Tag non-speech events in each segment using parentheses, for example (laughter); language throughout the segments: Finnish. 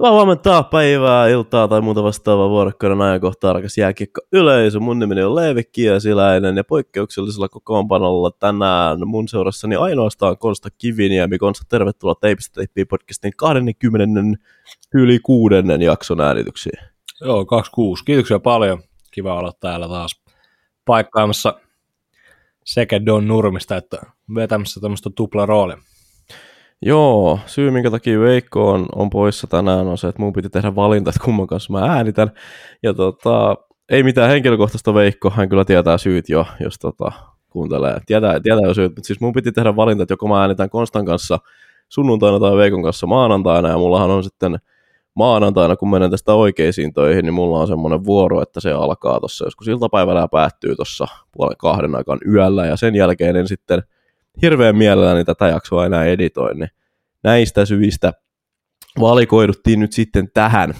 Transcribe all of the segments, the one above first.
Hyvää huomenta, päivää, iltaa tai muuta vastaavaa vuorokkauden ajankohtaa, rakas jääkiekko yleisö. Mun nimeni on Leevi Kiesiläinen ja poikkeuksellisella kokoonpanolla tänään mun seurassani ainoastaan Konsta Kiviniemi. Konsta, tervetuloa Teipistä Teippiin podcastin 20. yli kuudennen jakson äänityksiin. Joo, 26. Kiitoksia paljon. Kiva olla täällä taas paikkaamassa sekä Don Nurmista että vetämässä tämmöistä tupla roolia. Joo, syy minkä takia Veikko on, on poissa tänään on se, että mun piti tehdä valinta, että kumman kanssa mä äänitän. Ja tota, ei mitään henkilökohtaista Veikko, hän kyllä tietää syyt jo, jos tota, kuuntelee. Tietää, tietää jo syyt, mutta siis mun piti tehdä valinta, että joko mä äänitän Konstan kanssa sunnuntaina tai Veikon kanssa maanantaina, ja mullahan on sitten maanantaina, kun menen tästä oikeisiin töihin, niin mulla on semmoinen vuoro, että se alkaa tuossa joskus iltapäivällä ja päättyy tuossa puolen kahden aikaan yöllä, ja sen jälkeen en sitten – hirveän mielelläni tätä jaksoa enää editoin, niin näistä syistä valikoiduttiin nyt sitten tähän.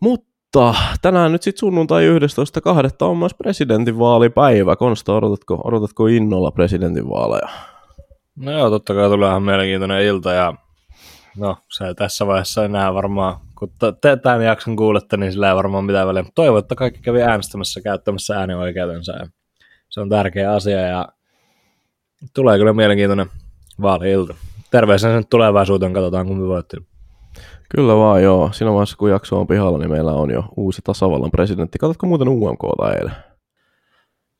Mutta tänään nyt sitten sunnuntai 11.2. on myös presidentinvaalipäivä. Konsta, odotatko, odotatko innolla presidentinvaaleja? No joo, totta kai tulee ihan mielenkiintoinen ilta ja no se tässä vaiheessa enää varmaan, kun te tämän jakson kuulette, niin sillä ei varmaan mitään väliä. Toivon, että kaikki kävi äänestämässä käyttämässä äänioikeutensa se on tärkeä asia ja Tulee kyllä mielenkiintoinen vaali-ilta. Terveisenä sen tulevaisuuteen, katsotaan kun me voittiin. Kyllä vaan joo. Siinä vaiheessa kun jakso on pihalla, niin meillä on jo uusi tasavallan presidentti. Katsotko muuten UMKta eilen?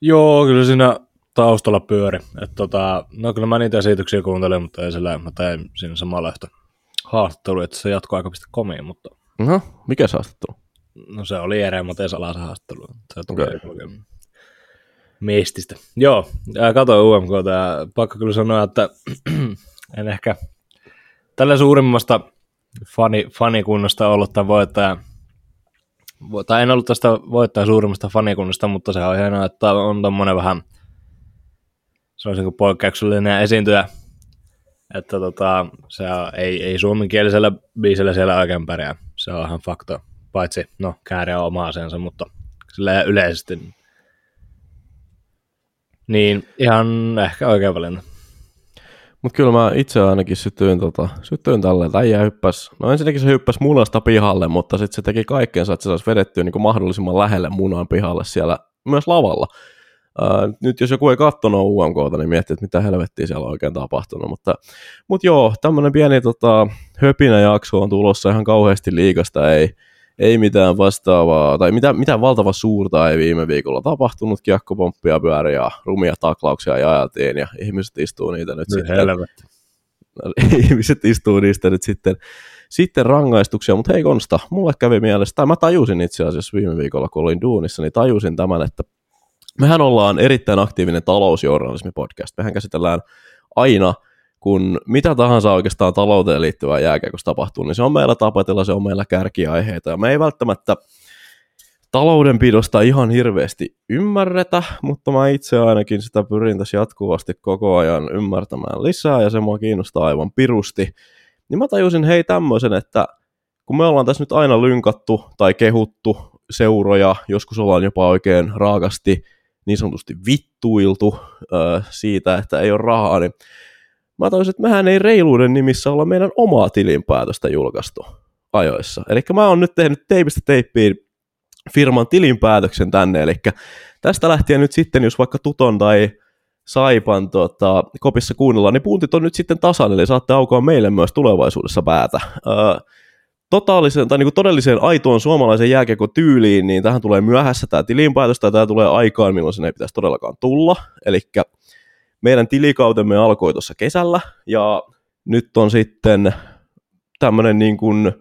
Joo, kyllä siinä taustalla pyöri. Et tota, no kyllä mä niitä esityksiä kuuntelin, mutta ei sillä, mä tein siinä samalla yhtä haastattelu, että se jatkoi aika komiin, mutta... No, mikä se haastattelu? No se oli Ere Matesala se haastattelu. Se okay mestistä. Joo, katoin UMK, ja pakko kyllä sanoa, että (clears throat) en ehkä tällä suurimmasta fani, fanikunnasta ollut tämän voittaja, tai en ollut tästä voittaja suurimmasta fanikunnasta, mutta se on hienoa, että on tommonen vähän niin poikkeuksellinen esiintyjä, että tota, se ei, ei suomenkielisellä biisillä siellä oikein pärjää. Se on ihan fakto. Paitsi, no, kääriä on oma asensa, mutta sillä yleisesti niin, ihan ehkä oikein valinta. Mutta kyllä mä itse ainakin sytyin, tota, sytyin tälleen, äijä hyppäs, no ensinnäkin se hyppäs munasta pihalle, mutta sitten se teki kaikkensa, että se saisi vedettyä niin kuin mahdollisimman lähelle munan pihalle siellä myös lavalla. Uh, nyt jos joku ei katsonut UMKta, niin miettii, että mitä helvettiä siellä on oikein tapahtunut. Mutta, mutta joo, tämmöinen pieni tota, höpinä jakso on tulossa ihan kauheasti liikasta, ei, ei mitään vastaavaa, tai mitään, mitään valtava suurta ei viime viikolla tapahtunut, kiekkopomppia pyöri ja rumia taklauksia jaeltiin, ja ihmiset istuu niitä nyt, nyt sitten. (laughs) ihmiset istuu niistä nyt sitten, sitten rangaistuksia, mutta hei Konsta, mulle kävi mielessä, tai mä tajusin itse asiassa viime viikolla, kun olin duunissa, niin tajusin tämän, että mehän ollaan erittäin aktiivinen talousjournalismi podcast, mehän käsitellään aina – kun mitä tahansa oikeastaan talouteen liittyvää jääkiekossa tapahtuu, niin se on meillä tapetilla, se on meillä kärkiaiheita, ja me ei välttämättä taloudenpidosta ihan hirveästi ymmärretä, mutta mä itse ainakin sitä pyrin tässä jatkuvasti koko ajan ymmärtämään lisää, ja se mua kiinnostaa aivan pirusti. Niin mä tajusin hei tämmöisen, että kun me ollaan tässä nyt aina lynkattu tai kehuttu seuroja, joskus ollaan jopa oikein raakasti niin sanotusti vittuiltu äh, siitä, että ei ole rahaa, niin mä tajusin, että mehän ei reiluuden nimissä olla meidän omaa tilinpäätöstä julkaistu ajoissa. Eli mä oon nyt tehnyt teipistä teippiin firman tilinpäätöksen tänne, eli tästä lähtien nyt sitten, jos vaikka Tuton tai Saipan tota, kopissa kuunnellaan, niin puuntit on nyt sitten tasan, eli saatte aukoa meille myös tulevaisuudessa päätä. Öö, totaalisen, tai niin todelliseen aitoon suomalaisen jääkiekon tyyliin, niin tähän tulee myöhässä tämä tilinpäätös, tai tämä tulee aikaan, milloin sen ei pitäisi todellakaan tulla. Eli meidän tilikautemme alkoi tuossa kesällä ja nyt on sitten tämmöinen niin kuin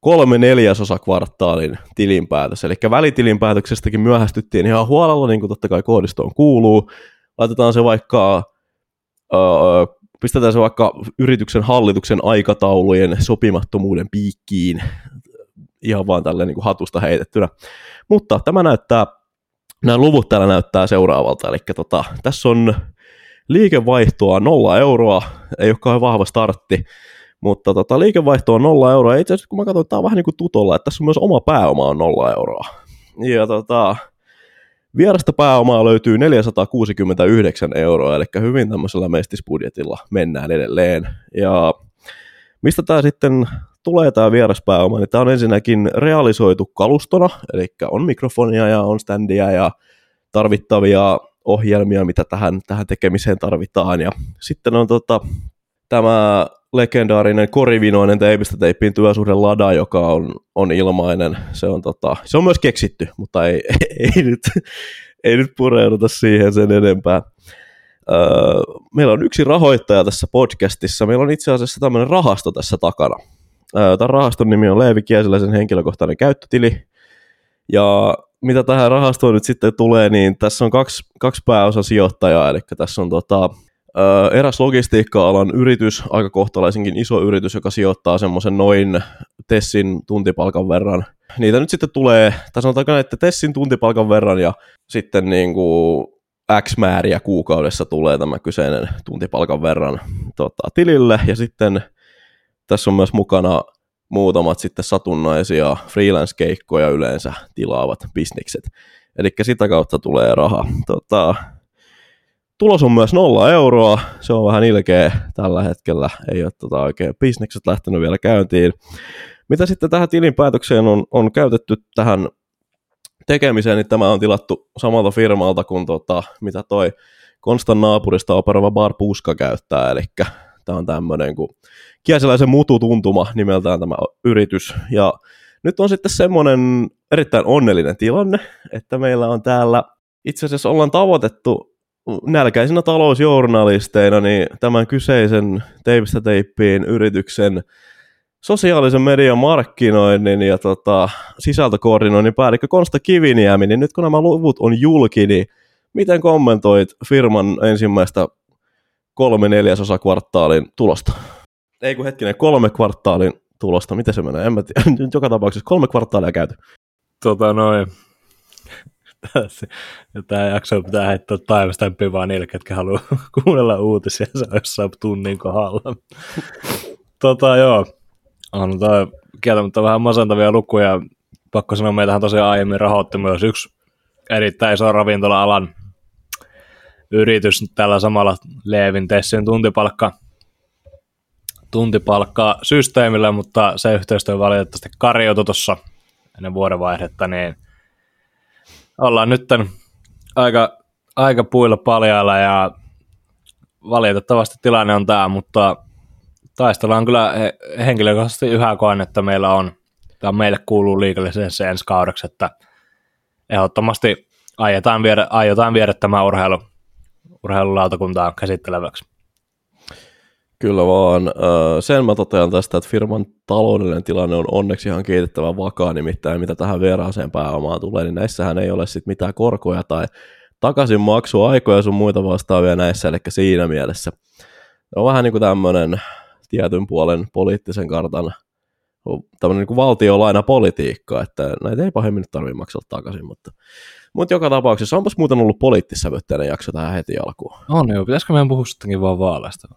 kolme neljäsosa kvartaalin tilinpäätös. Eli välitilinpäätöksestäkin myöhästyttiin ihan huolella, niin kuin totta kai koodistoon kuuluu. Laitetaan se vaikka, öö, pistetään se vaikka yrityksen hallituksen aikataulujen sopimattomuuden piikkiin, ihan vaan tälleen niin kuin hatusta heitettynä. Mutta tämä näyttää, nämä luvut täällä näyttää seuraavalta, eli tota, tässä on liikevaihtoa nolla euroa, ei ole kauhean vahva startti, mutta tota, liikevaihto on nolla euroa. Itse asiassa kun mä katsoin, tämä on vähän niin kuin tutolla, että tässä on myös oma pääoma on nolla euroa. Ja tota, vierasta pääomaa löytyy 469 euroa, eli hyvin tämmöisellä mestisbudjetilla mennään edelleen. Ja mistä tämä sitten tulee tämä vieraspääoma, niin tämä on ensinnäkin realisoitu kalustona, eli on mikrofonia ja on standia ja tarvittavia ohjelmia, mitä tähän, tähän tekemiseen tarvitaan. Ja sitten on tota, tämä legendaarinen korivinoinen teipistä teippiin työsuhde lada, joka on, on ilmainen. Se on, tota, se on myös keksitty, mutta ei, ei, (laughs) ei, nyt, ei nyt pureuduta siihen sen enempää. Öö, meillä on yksi rahoittaja tässä podcastissa. Meillä on itse asiassa tämmöinen rahasto tässä takana. Öö, tämän rahaston nimi on Leevi Kiesiläisen henkilökohtainen käyttötili. Ja mitä tähän rahastoon nyt sitten tulee, niin tässä on kaksi, kaksi pääosa sijoittajaa, eli tässä on tota, eräs logistiikka-alan yritys, aika kohtalaisinkin iso yritys, joka sijoittaa semmoisen noin Tessin tuntipalkan verran. Niitä nyt sitten tulee, tai sanotaan, että Tessin tuntipalkan verran ja sitten niin kuin X määriä kuukaudessa tulee tämä kyseinen tuntipalkan verran tota, tilille, ja sitten tässä on myös mukana muutamat sitten satunnaisia freelance-keikkoja yleensä tilaavat bisnikset. Eli sitä kautta tulee raha. Tota, tulos on myös nolla euroa, se on vähän ilkeä tällä hetkellä, ei ole tota oikein bisnekset lähtenyt vielä käyntiin. Mitä sitten tähän tilinpäätökseen on, on käytetty tähän tekemiseen, niin tämä on tilattu samalta firmalta kuin tota, mitä toi Konstan naapurista operava Bar Puska käyttää, eli tämä on tämmöinen kuin kiesiläisen mututuntuma nimeltään tämä yritys, ja nyt on sitten semmoinen erittäin onnellinen tilanne, että meillä on täällä, itse asiassa ollaan tavoitettu nälkäisinä talousjournalisteina niin tämän kyseisen teipistä teippiin yrityksen sosiaalisen median markkinoinnin ja tota, sisältökoordinoinnin päällikkö Konsta Kiviniemi, niin nyt kun nämä luvut on julki, niin miten kommentoit firman ensimmäistä kolme neljäsosa kvartaalin tulosta? Ei kun hetkinen, kolme kvartaalin tulosta, miten se menee? En mä tiedä. Joka tapauksessa kolme kvartaalia käyty. Tota noin. (laughs) Tämä jakso pitää heittää taivasta vaan niille, ketkä haluaa (laughs) kuunnella uutisia, se on jossain tunnin kohdalla. (laughs) tota joo, on toi kieltämättä vähän masentavia lukuja. Pakko sanoa, meitähän tosiaan aiemmin rahoitti myös yksi erittäin iso ravintola-alan yritys tällä samalla Leevin Tessin tuntipalkka, tuntipalkkaa systeemillä, mutta se yhteistyö valitettavasti karjoutui tuossa ennen vuodenvaihdetta, niin ollaan nyt aika, aika puilla paljailla ja valitettavasti tilanne on tämä, mutta taistellaan kyllä henkilökohtaisesti yhä koen, että meillä on, tai meille kuuluu liikallisen se ensi kaudeksi, että ehdottomasti aiotaan viedä, aiotaan viedä tämä urheilu, urheilulautakuntaa käsitteleväksi. Kyllä vaan. Sen mä totean tästä, että firman taloudellinen tilanne on onneksi ihan kiitettävän vakaa, nimittäin mitä tähän vieraaseen pääomaan tulee, niin näissähän ei ole sit mitään korkoja tai takaisin maksuaikoja sun muita vastaavia näissä, eli siinä mielessä on vähän niin kuin tämmöinen tietyn puolen poliittisen kartan tämmöinen niin kuin valtiolainapolitiikka, että näitä ei pahemmin tarvitse maksaa takaisin, mutta, mutta joka tapauksessa onpas muuten ollut poliittissävytteinen jakso tähän heti alkuun. On joo, pitäisikö meidän puhua sittenkin vaan vaaleista?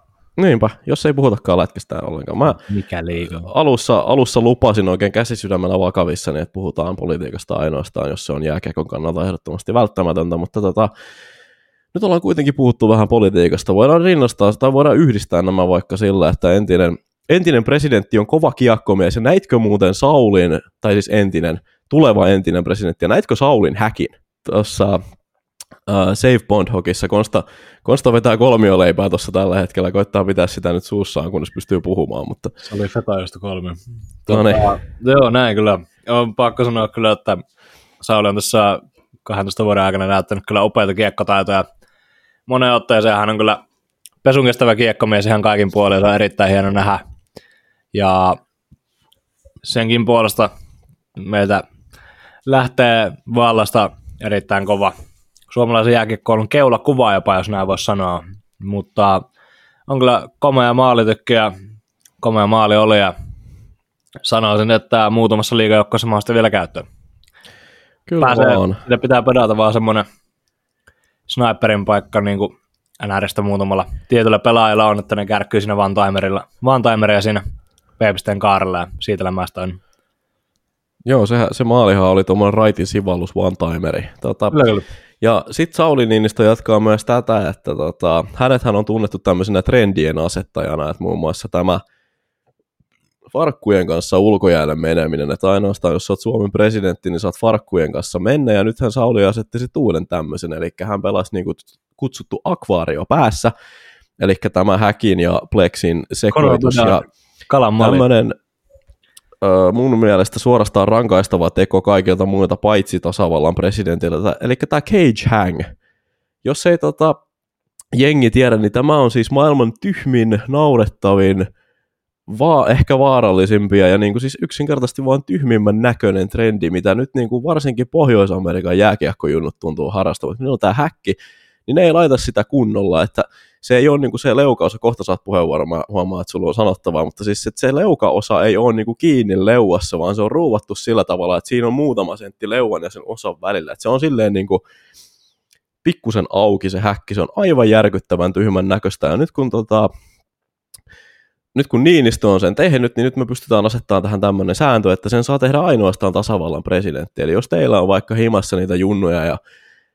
Niinpä, jos ei puhutakaan lätkistä ollenkaan. Mä Mikä liikaa. Alussa, alussa lupasin oikein käsisydämellä vakavissani, että puhutaan politiikasta ainoastaan, jos se on jääkiekon kannalta ehdottomasti välttämätöntä, mutta tota, nyt ollaan kuitenkin puhuttu vähän politiikasta. Voidaan rinnastaa tai voidaan yhdistää nämä vaikka sillä, että entinen, entinen presidentti on kova kiekkomies, ja näitkö muuten Saulin, tai siis entinen, tuleva entinen presidentti, ja näitkö Saulin häkin tuossa uh, Save Bond Hokissa. Konsta, Konsta vetää kolmioleipää tuossa tällä hetkellä, koittaa pitää sitä nyt suussaan, kunnes pystyy puhumaan. Mutta... Se oli Fetajosta kolme. No niin. Tota, joo, näin kyllä. On pakko sanoa kyllä, että Sauli on tässä 12 vuoden aikana näyttänyt kyllä upeita kiekkotaitoja. Moneen otteeseen hän on kyllä pesun kestävä kiekkomies ihan kaikin puolin, se on erittäin hieno nähdä. Ja senkin puolesta meiltä lähtee vallasta erittäin kova suomalaisen jääkiekkoilun keulakuva jopa, jos näin voisi sanoa. Mutta on kyllä komea maalitykkiä, komea maali oli ja sanoisin, että muutamassa liigajoukkoissa mä sitä vielä käyttöön. Kyllä Pääsee, on. Pitää pedata vaan semmoinen sniperin paikka niin kuin NRistä muutamalla tietyllä pelaajalla on, että ne kärkkyy siinä vaan timerilla, vaan timeria siinä p kaarella ja siitä lämmästä Joo, se, se maalihan oli tuommoinen raitin sivallus one-timeri. Tota. Ja sitten Sauli Niinistö jatkaa myös tätä, että tota, hänethän on tunnettu tämmöisenä trendien asettajana, että muun muassa tämä farkkujen kanssa ulkojäälle meneminen, että ainoastaan jos sä oot Suomen presidentti, niin saat farkkujen kanssa mennä, ja nythän Sauli asetti sit uuden tämmöisen, eli hän pelasi niin kutsuttu akvaario päässä, eli tämä häkin ja plexin sekoitus, ja tämmöinen mun mielestä suorastaan rankaistava teko kaikilta muilta paitsi tasavallan presidentiltä, eli tämä cage hang. Jos ei tota, jengi tiedä, niin tämä on siis maailman tyhmin, naurettavin, va- ehkä vaarallisimpia ja niin kuin siis yksinkertaisesti vaan tyhmimmän näköinen trendi, mitä nyt niin kuin varsinkin Pohjois-Amerikan jääkiekkojunnut tuntuu harrastamaan. Minulla on tämä häkki, niin ne ei laita sitä kunnolla, että se ei ole niin kuin se leukaosa, kohta saat puheenvuoron, mä huomaan, että sulla on sanottavaa, mutta siis että se leukaosa ei ole niin kuin kiinni leuassa, vaan se on ruuvattu sillä tavalla, että siinä on muutama sentti leuan ja sen osan välillä, että se on silleen niin kuin pikkusen auki se häkki, se on aivan järkyttävän tyhmän näköistä, ja nyt kun tota, nyt kun Niinistö on sen tehnyt, niin nyt me pystytään asettamaan tähän tämmöinen sääntö, että sen saa tehdä ainoastaan tasavallan presidentti. Eli jos teillä on vaikka himassa niitä junnuja ja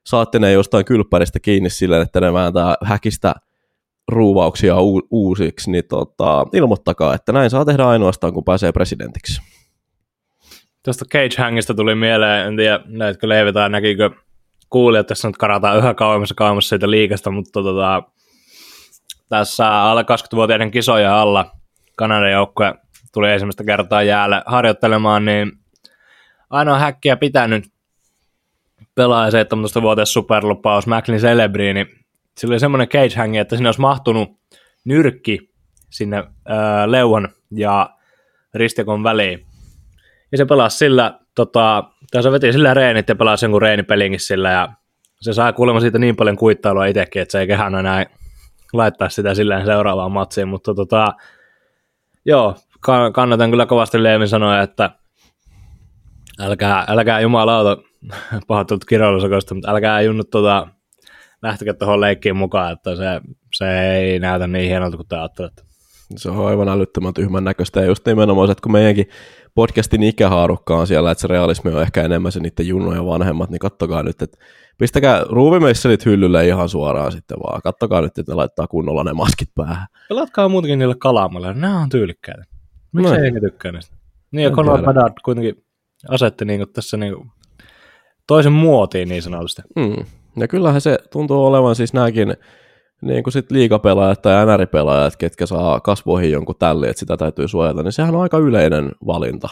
saatte ne jostain kylppäristä kiinni sillä, että ne vääntää häkistä ruuvauksia u- uusiksi, niin tota, ilmoittakaa, että näin saa tehdä ainoastaan, kun pääsee presidentiksi. Tuosta Cage Hangista tuli mieleen, en tiedä, näetkö leivitään, näkikö kuulijat, tässä nyt karataan yhä kauemmas kauemmas siitä liikasta, mutta tota, tässä alle 20-vuotiaiden kisoja alla Kanadan joukkue tuli ensimmäistä kertaa jäälle harjoittelemaan, niin ainoa häkkiä pitänyt pelaaja 17-vuotias superlupaus Macklin Celebrini. Sillä oli semmoinen cage että sinne olisi mahtunut nyrkki sinne ää, leuan ja ristikon väliin. Ja se pelasi sillä, tota, tai se veti sillä reenit ja pelasi jonkun reenipelinkin sillä ja se sai kuulemma siitä niin paljon kuittailua itsekin, että se ei kehään enää laittaa sitä silleen seuraavaan matsiin, mutta tota, joo, kannatan kyllä kovasti Leevin sanoa, että älkää, älkää jumalauta (laughs) pahoittelut kirjoilusakoista, mutta älkää junnut tota, lähtekö tuohon leikkiin mukaan, että se, se ei näytä niin hienolta kuin te ajattelette. Se on aivan älyttömän tyhmän näköistä, ja just nimenomaan se, että kun meidänkin podcastin ikähaarukka on siellä, että se realismi on ehkä enemmän se niiden junnojen vanhemmat, niin kattokaa nyt, että pistäkää ruuvimeisselit hyllylle ihan suoraan sitten vaan. Kattokaa nyt, että ne laittaa kunnolla ne maskit päähän. Pelatkaa muutenkin niille kalamalle, nämä on tyylikkäitä. Miksi no. ei tykkää niistä? Niin, ja Conor Bedard kuitenkin asetti niin tässä niin toisen muotiin niin sanotusti. Mm. Ja kyllähän se tuntuu olevan siis nämäkin niin kuin sit liigapelaajat tai NR-pelaajat, ketkä saa kasvoihin jonkun tälle, että sitä täytyy suojata, niin sehän on aika yleinen valinta,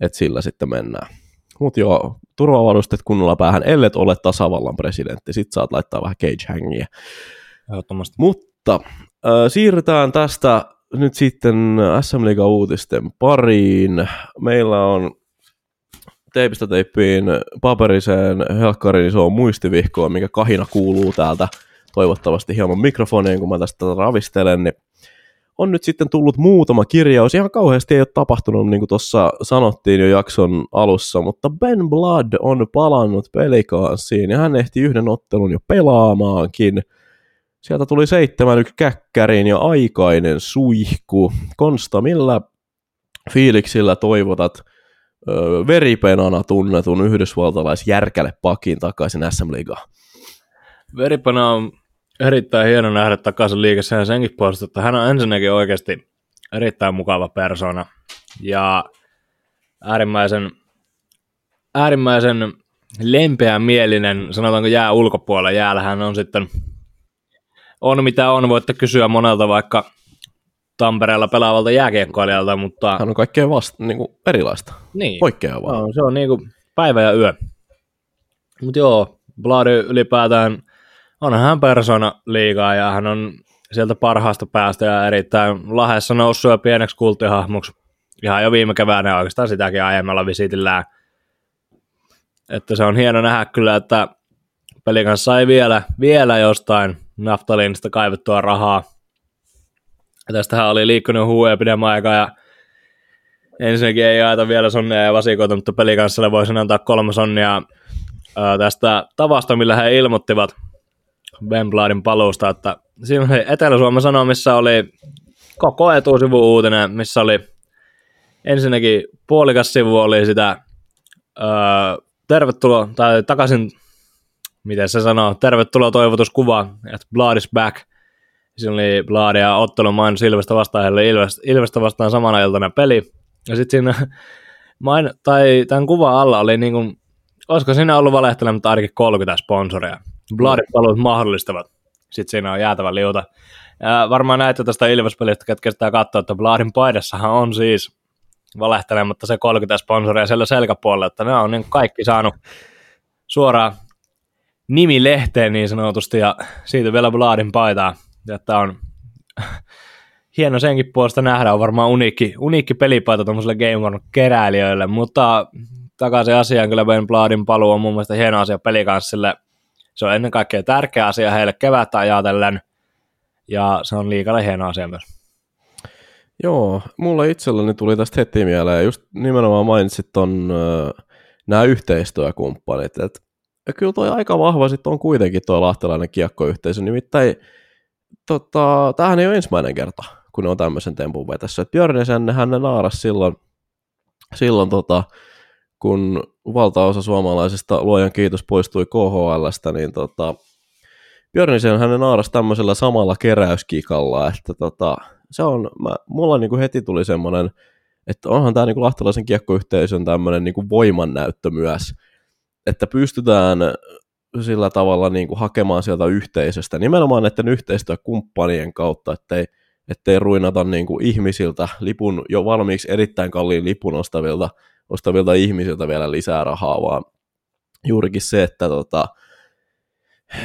että sillä sitten mennään. Mutta joo, turvavarustet kunnolla päähän, ellet ole tasavallan presidentti, sit saat laittaa vähän cage hangia. Mutta äh, siirrytään tästä nyt sitten SM Liiga uutisten pariin. Meillä on teipistä teippiin paperiseen helkkarin isoon muistivihkoon, mikä kahina kuuluu täältä toivottavasti hieman mikrofoniin, kun mä tästä ravistelen, niin on nyt sitten tullut muutama kirjaus. Ihan kauheasti ei ole tapahtunut, niin kuin tuossa sanottiin jo jakson alussa, mutta Ben Blood on palannut pelikanssiin ja hän ehti yhden ottelun jo pelaamaankin. Sieltä tuli seitsemän yksi käkkäriin ja aikainen suihku. Konsta, millä fiiliksillä toivotat veripenana tunnetun yhdysvaltalaisjärkälle pakin takaisin SM Liigaan? Veripena on erittäin hieno nähdä takaisin liikessä ja senkin puolesta, että hän on ensinnäkin oikeasti erittäin mukava persona ja äärimmäisen, äärimmäisen lempeä mielinen, sanotaanko jää ulkopuolella. Jäällä hän on sitten, on mitä on, voitte kysyä monelta vaikka Tampereella pelaavalta jääkiekkoilijalta, mutta... Hän on kaikkea vasta, niin kuin erilaista, niin. poikkeavaa. No, se on niin kuin päivä ja yö. Mutta joo, Blady ylipäätään onhan hän persona liigaa ja hän on sieltä parhaasta päästä ja erittäin lahessa noussut ja pieneksi kulttihahmoksi ihan jo viime keväänä oikeastaan sitäkin aiemmalla visitillään. Että se on hieno nähdä kyllä, että peli kanssa sai vielä, vielä jostain naftalinista kaivettua rahaa. Ja tästähän oli liikkunut huuja pidemmän aikaa ja ensinnäkin ei jaeta vielä sonnia ja vasikoita, mutta pelikanssalle voisin antaa kolme sonnia. Tästä tavasta, millä he ilmoittivat Bladin paluusta, että siinä oli Etelä-Suomen Sanomissa oli koko etusivu uutinen, missä oli ensinnäkin puolikas sivu oli sitä öö, tervetuloa, tai takaisin, miten se sanoo, tervetuloa toivotuskuva, että Blood is back, Siinä oli Blade ja Ottelu mainos Ilvestä vastaan, heillä Ilvestä, vastaan samana iltana peli. Ja sitten siinä, (laughs) main, tai tämän kuvan alla oli niin kuin, olisiko siinä ollut valehtelematta ainakin 30 sponsoria. Bladin palut mahdollistavat. Sitten siinä on jäätävä liuta. Ja varmaan näette tästä Ilves-pelistä, ketkä sitä katsoo, että Bladin paidassahan on siis valehtelematta se 30 sponsoria siellä selkäpuolella, että ne on niin kaikki saanut suoraan nimilehteen niin sanotusti, ja siitä vielä Bladin paitaa, että on (laughs) hieno senkin puolesta nähdä, on varmaan uniikki, uniikki pelipaita tuommoiselle Game keräilijöille, mutta takaisin asiaan. Kyllä Ben Bladin paluu on mun mielestä hieno asia pelikanssille. Se on ennen kaikkea tärkeä asia heille kevättä ajatellen, ja se on liikalle hieno asia myös. Joo, mulla itselläni tuli tästä heti mieleen, just nimenomaan mainitsit ton, nämä yhteistyökumppanit, että ja kyllä toi aika vahva sitten on kuitenkin tuo lahtelainen kiekkoyhteisö, nimittäin tota, tämähän ei ole ensimmäinen kerta, kun ne on tämmöisen tempun vetässä. Björnisen hän naaras silloin, silloin tota, kun valtaosa suomalaisista, luojan kiitos, poistui KHLstä, niin tota, Björnisen hän naaras tämmöisellä samalla keräyskikalla, että tota, se on, mä, mulla niinku heti tuli semmoinen, että onhan tämä niinku lahtelaisen kiekkoyhteisön tämmöinen niinku voimannäyttö myös, että pystytään sillä tavalla niin kuin hakemaan sieltä yhteisöstä, nimenomaan näiden yhteistyökumppanien kautta, ettei, ettei ruinata niin kuin ihmisiltä lipun, jo valmiiksi erittäin kalliin lipun ostavilta, ostavilta ihmisiltä vielä lisää rahaa, vaan juurikin se, että, tota,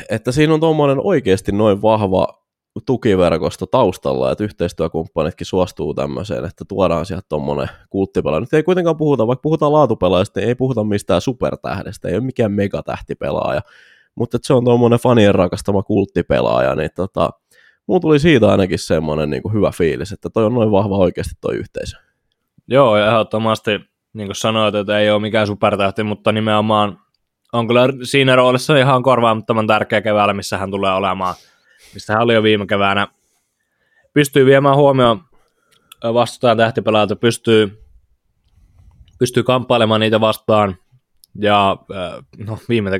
että siinä on tuommoinen oikeasti noin vahva tukiverkosto taustalla, että yhteistyökumppanitkin suostuu tämmöiseen, että tuodaan sieltä tuommoinen kulttipelaaja. Nyt ei kuitenkaan puhuta, vaikka puhutaan laatupelaajista, niin ei puhuta mistään supertähdestä, ei ole mikään megatähtipelaaja, mutta se on tuommoinen fanien rakastama kulttipelaaja, niin tota, mulla tuli siitä ainakin semmoinen niin hyvä fiilis, että toi on noin vahva oikeasti toi yhteisö. Joo, ja ehdottomasti, niin kuin sanoit, että ei ole mikään supertähti, mutta nimenomaan on kyllä siinä roolissa ihan korvaamattoman tärkeä keväällä, missä hän tulee olemaan – mistä hän oli jo viime keväänä. Pystyy viemään huomioon vastustajan tähtipelaajat, pystyy, pystyy kamppailemaan niitä vastaan. Ja no, viime,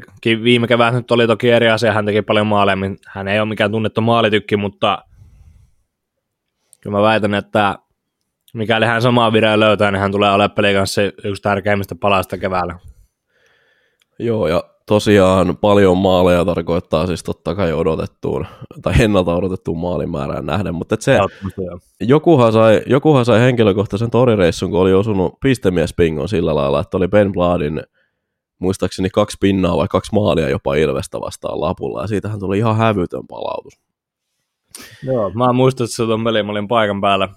viime kevään nyt oli toki eri asia, hän teki paljon maaleja, hän ei ole mikään tunnettu maalitykki, mutta kyllä mä väitän, että mikäli hän samaa vireen löytää, niin hän tulee olemaan pelin kanssa yksi tärkeimmistä palaista keväällä. Joo, ja tosiaan paljon maaleja tarkoittaa siis totta kai odotettuun, tai ennalta odotettuun maalimäärään nähden, mutta se, jokuhan sai, jokuhan sai henkilökohtaisen torireissun, kun oli osunut pistemiespingon sillä lailla, että oli Ben Bladin muistaakseni kaksi pinnaa vai kaksi maalia jopa Ilvestä vastaan lapulla, ja siitähän tuli ihan hävytön palautus. Joo, mä muistan, että se on peli, mä olin paikan päällä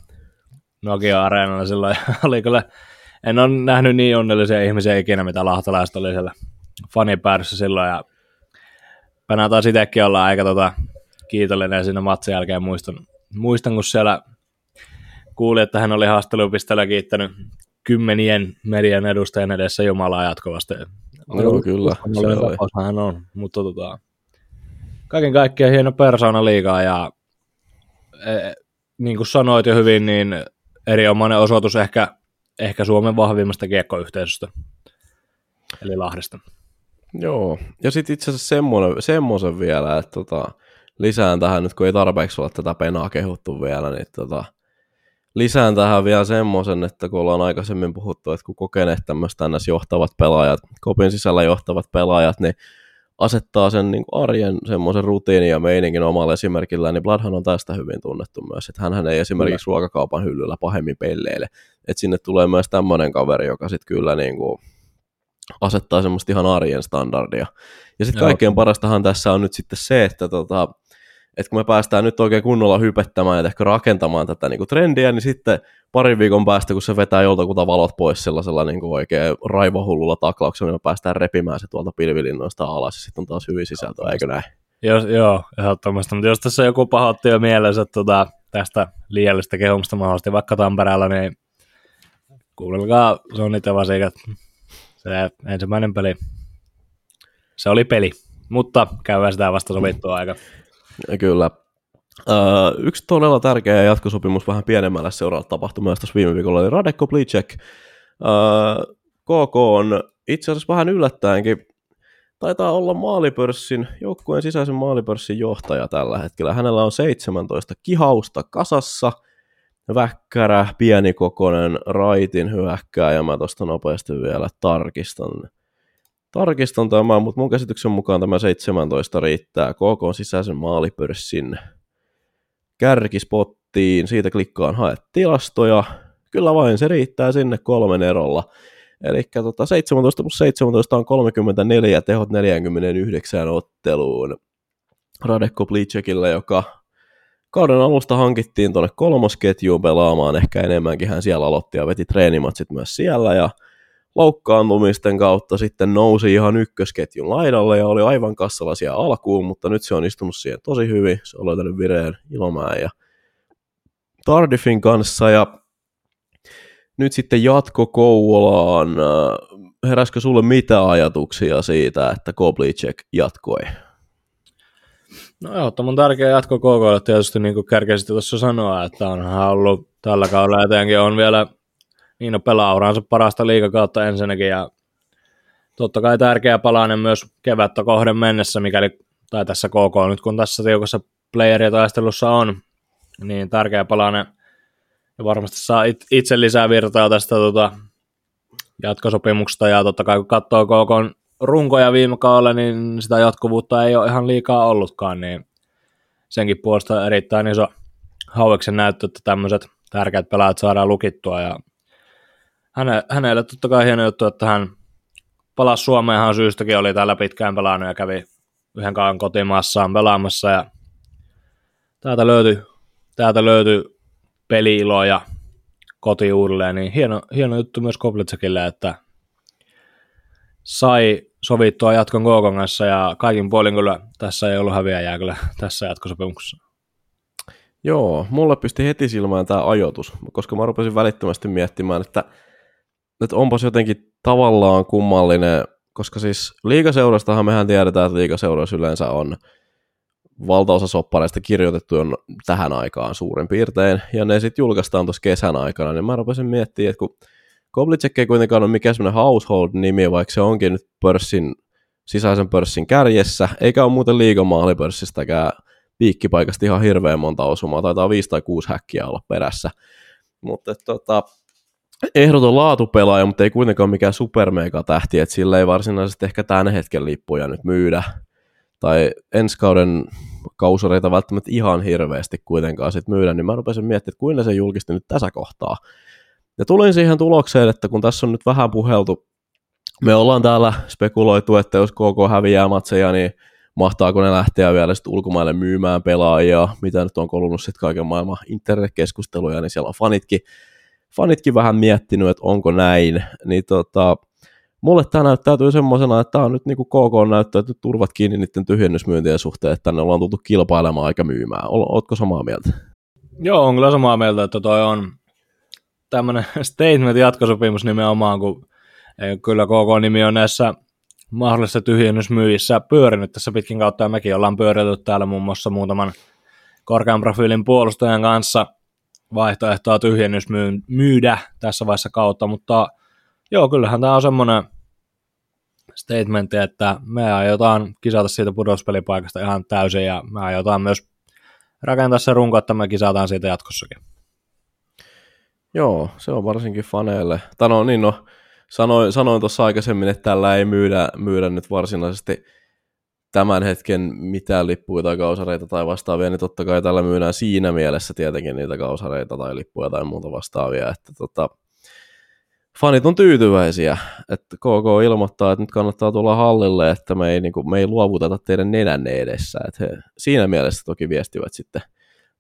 Nokia-areenalla silloin, oli kyllä, en ole nähnyt niin onnellisia ihmisiä ikinä, mitä lahtalaiset oli siellä fanipäädyssä silloin ja Pänä taas itsekin olla aika tota, kiitollinen siinä matsin jälkeen. Muistan, muistan, kun siellä kuuli, että hän oli haastelupisteellä kiittänyt kymmenien median edustajien edessä Jumalaa jatkuvasti. Joo, kyllä. Se oli. hän on, mutta tota, kaiken kaikkiaan hieno persona liikaa ja e, niin kuin sanoit jo hyvin, niin erinomainen osoitus ehkä, ehkä Suomen vahvimmasta kiekkoyhteisöstä, eli Lahdesta. Joo, ja sitten itse asiassa semmoinen, semmoisen vielä, että tota, lisään tähän nyt, kun ei tarpeeksi ole tätä penaa kehuttu vielä, niin tota, lisään tähän vielä semmoisen, että kun ollaan aikaisemmin puhuttu, että kun kokeneet tämmöistä johtavat pelaajat, kopin sisällä johtavat pelaajat, niin asettaa sen niin arjen semmoisen rutiinin ja meininkin omalle esimerkillä, niin Bloodhan on tästä hyvin tunnettu myös, että hän ei esimerkiksi ruokakaupan hyllyllä pahemmin pelleile, että sinne tulee myös tämmöinen kaveri, joka sitten kyllä niin kuin asettaa semmoista ihan arjen standardia. Ja sitten kaikkein parastahan tässä on nyt sitten se, että tota, että kun me päästään nyt oikein kunnolla hypettämään ja ehkä rakentamaan tätä niin kuin trendiä, niin sitten parin viikon päästä, kun se vetää joltakuta valot pois sellaisella niin kuin oikein raivohullulla taklauksella, niin me päästään repimään se tuolta pilvilinnoista alas ja sitten on taas hyvin sisältöä, eikö näin? Jos, joo, ehdottomasti. Mutta jos tässä joku pahoitti jo mielessä tota, tästä liiallista kehumista mahdollisesti vaikka Tampereella, niin kuunnelkaa Sonit ja Se ensimmäinen peli, se oli peli, mutta käydään sitä vasta sovittua aika. Kyllä. Uh, yksi todella tärkeä jatkosopimus vähän pienemmällä seuraava tapahtuma, tuossa viime viikolla oli Radek Koplicek. Uh, KK on itse asiassa vähän yllättäenkin taitaa olla maalipörssin, joukkueen sisäisen maalipörssin johtaja tällä hetkellä. Hänellä on 17 kihausta kasassa, väkkärä, pienikokoinen, raitin hyökkääjä. Mä tuosta nopeasti vielä tarkistan. Tarkistan tämän, mutta mun käsityksen mukaan tämä 17 riittää KK sisäisen maalipörssin kärkispottiin. Siitä klikkaan hae tilastoja. Kyllä vain, se riittää sinne kolmen erolla. Eli tota 17 plus 17 on 34 tehot 49 otteluun Radekko Plicekille, joka kauden alusta hankittiin tuonne kolmosketjuun pelaamaan, ehkä enemmänkin hän siellä aloitti ja veti treenimatsit myös siellä ja loukkaantumisten kautta sitten nousi ihan ykkösketjun laidalle ja oli aivan kassalla siellä alkuun, mutta nyt se on istunut siihen tosi hyvin, se on löytänyt vireen Ilomään ja Tardifin kanssa ja nyt sitten jatko Kouvolaan. Äh, heräskö sulle mitä ajatuksia siitä, että Koblicek jatkoi? No ehdottoman tärkeä jatko KKlle tietysti, niin kuin kärkeisesti tuossa sanoa, että onhan ollut tällä kaudella etenkin on vielä niin no pelaa uransa parasta liikakautta ensinnäkin ja totta kai tärkeä palanen myös kevättä kohden mennessä, mikäli, tai tässä KK nyt kun tässä tiukassa playeritaistelussa on, niin tärkeä palanen. Ja varmasti saa itse lisää virtaa tästä tota, jatkosopimuksesta, ja totta kai kun katsoo KK runkoja viime kaudella, niin sitä jatkuvuutta ei ole ihan liikaa ollutkaan, niin senkin puolesta erittäin iso haueksen näyttö, että tämmöiset tärkeät pelaajat saadaan lukittua, ja häne, hänelle totta kai hieno juttu, että hän palasi Suomeenhan syystäkin, oli täällä pitkään pelannut ja kävi yhden kauan kotimaassaan pelaamassa, ja täältä löytyi, täältä löytyi peliiloa ja koti uudelleen, niin hieno, hieno juttu myös Koblitsekille, että sai sovittua jatkon Gookon kanssa ja kaikin puolin kyllä tässä ei ollut häviäjää kyllä tässä jatkosopimuksessa. Joo, mulle pisti heti silmään tämä ajoitus, koska mä rupesin välittömästi miettimään, että, että onpas jotenkin tavallaan kummallinen, koska siis liikaseurastahan mehän tiedetään, että liikaseurassa yleensä on valtaosa soppareista kirjoitettu on tähän aikaan suurin piirtein, ja ne sitten julkaistaan tuossa kesän aikana, niin mä rupesin miettimään, että kun Koblicek ei kuitenkaan ole mikään semmoinen household-nimi, vaikka se onkin nyt pörssin, sisäisen pörssin kärjessä, eikä ole muuten liigamaalipörssistäkään piikkipaikasta ihan hirveän monta osumaa, taitaa 5 tai 6 häkkiä olla perässä. Mutta tota, ehdoton laatupelaaja, mutta ei kuitenkaan mikään supermega tähti, että sillä ei varsinaisesti ehkä tämän hetken lippuja nyt myydä. Tai ensi kauden kausareita välttämättä ihan hirveästi kuitenkaan sit myydä, niin mä rupesin miettimään, että kuinka se julkisti nyt tässä kohtaa. Ja tulin siihen tulokseen, että kun tässä on nyt vähän puheltu, me ollaan täällä spekuloitu, että jos KK häviää matseja, niin mahtaako ne lähteä vielä sitten ulkomaille myymään pelaajia, mitä nyt on kolunut sitten kaiken maailman internetkeskusteluja, niin siellä on fanitkin, fanitkin vähän miettinyt, että onko näin, niin tota, mulle tämä näyttäytyy semmoisena, että tämä on nyt niin kuin KK näyttää, että turvat kiinni niiden tyhjennysmyyntien suhteen, että tänne ollaan tultu kilpailemaan eikä myymään. Ootko samaa mieltä? Joo, on kyllä samaa mieltä, että toi on tämmöinen (laughs) statement jatkosopimus nimenomaan, kun ei, kyllä KK-nimi on näissä mahdollisissa tyhjennysmyyjissä pyörinyt tässä pitkin kautta, ja mekin ollaan pyöritelty täällä muun muassa muutaman korkean profiilin puolustajan kanssa vaihtoehtoa tyhjennys myydä tässä vaiheessa kautta, mutta Joo, kyllähän tämä on semmoinen statementti, että me aiotaan kisata siitä pudotuspelipaikasta ihan täysin ja me aiotaan myös rakentaa se runko, että me kisataan siitä jatkossakin. Joo, se on varsinkin faneille. Tai no niin, no, sanoin, sanoin tuossa aikaisemmin, että tällä ei myydä, myydä nyt varsinaisesti tämän hetken mitään lippuja tai kausareita tai vastaavia, niin totta kai tällä myydään siinä mielessä tietenkin niitä kausareita tai lippuja tai muuta vastaavia, että tota, fanit on tyytyväisiä, että KK ilmoittaa, että nyt kannattaa tulla hallille, että me ei, niin kuin, me ei luovuteta teidän nenänne edessä. Että he siinä mielessä toki viestivät sitten,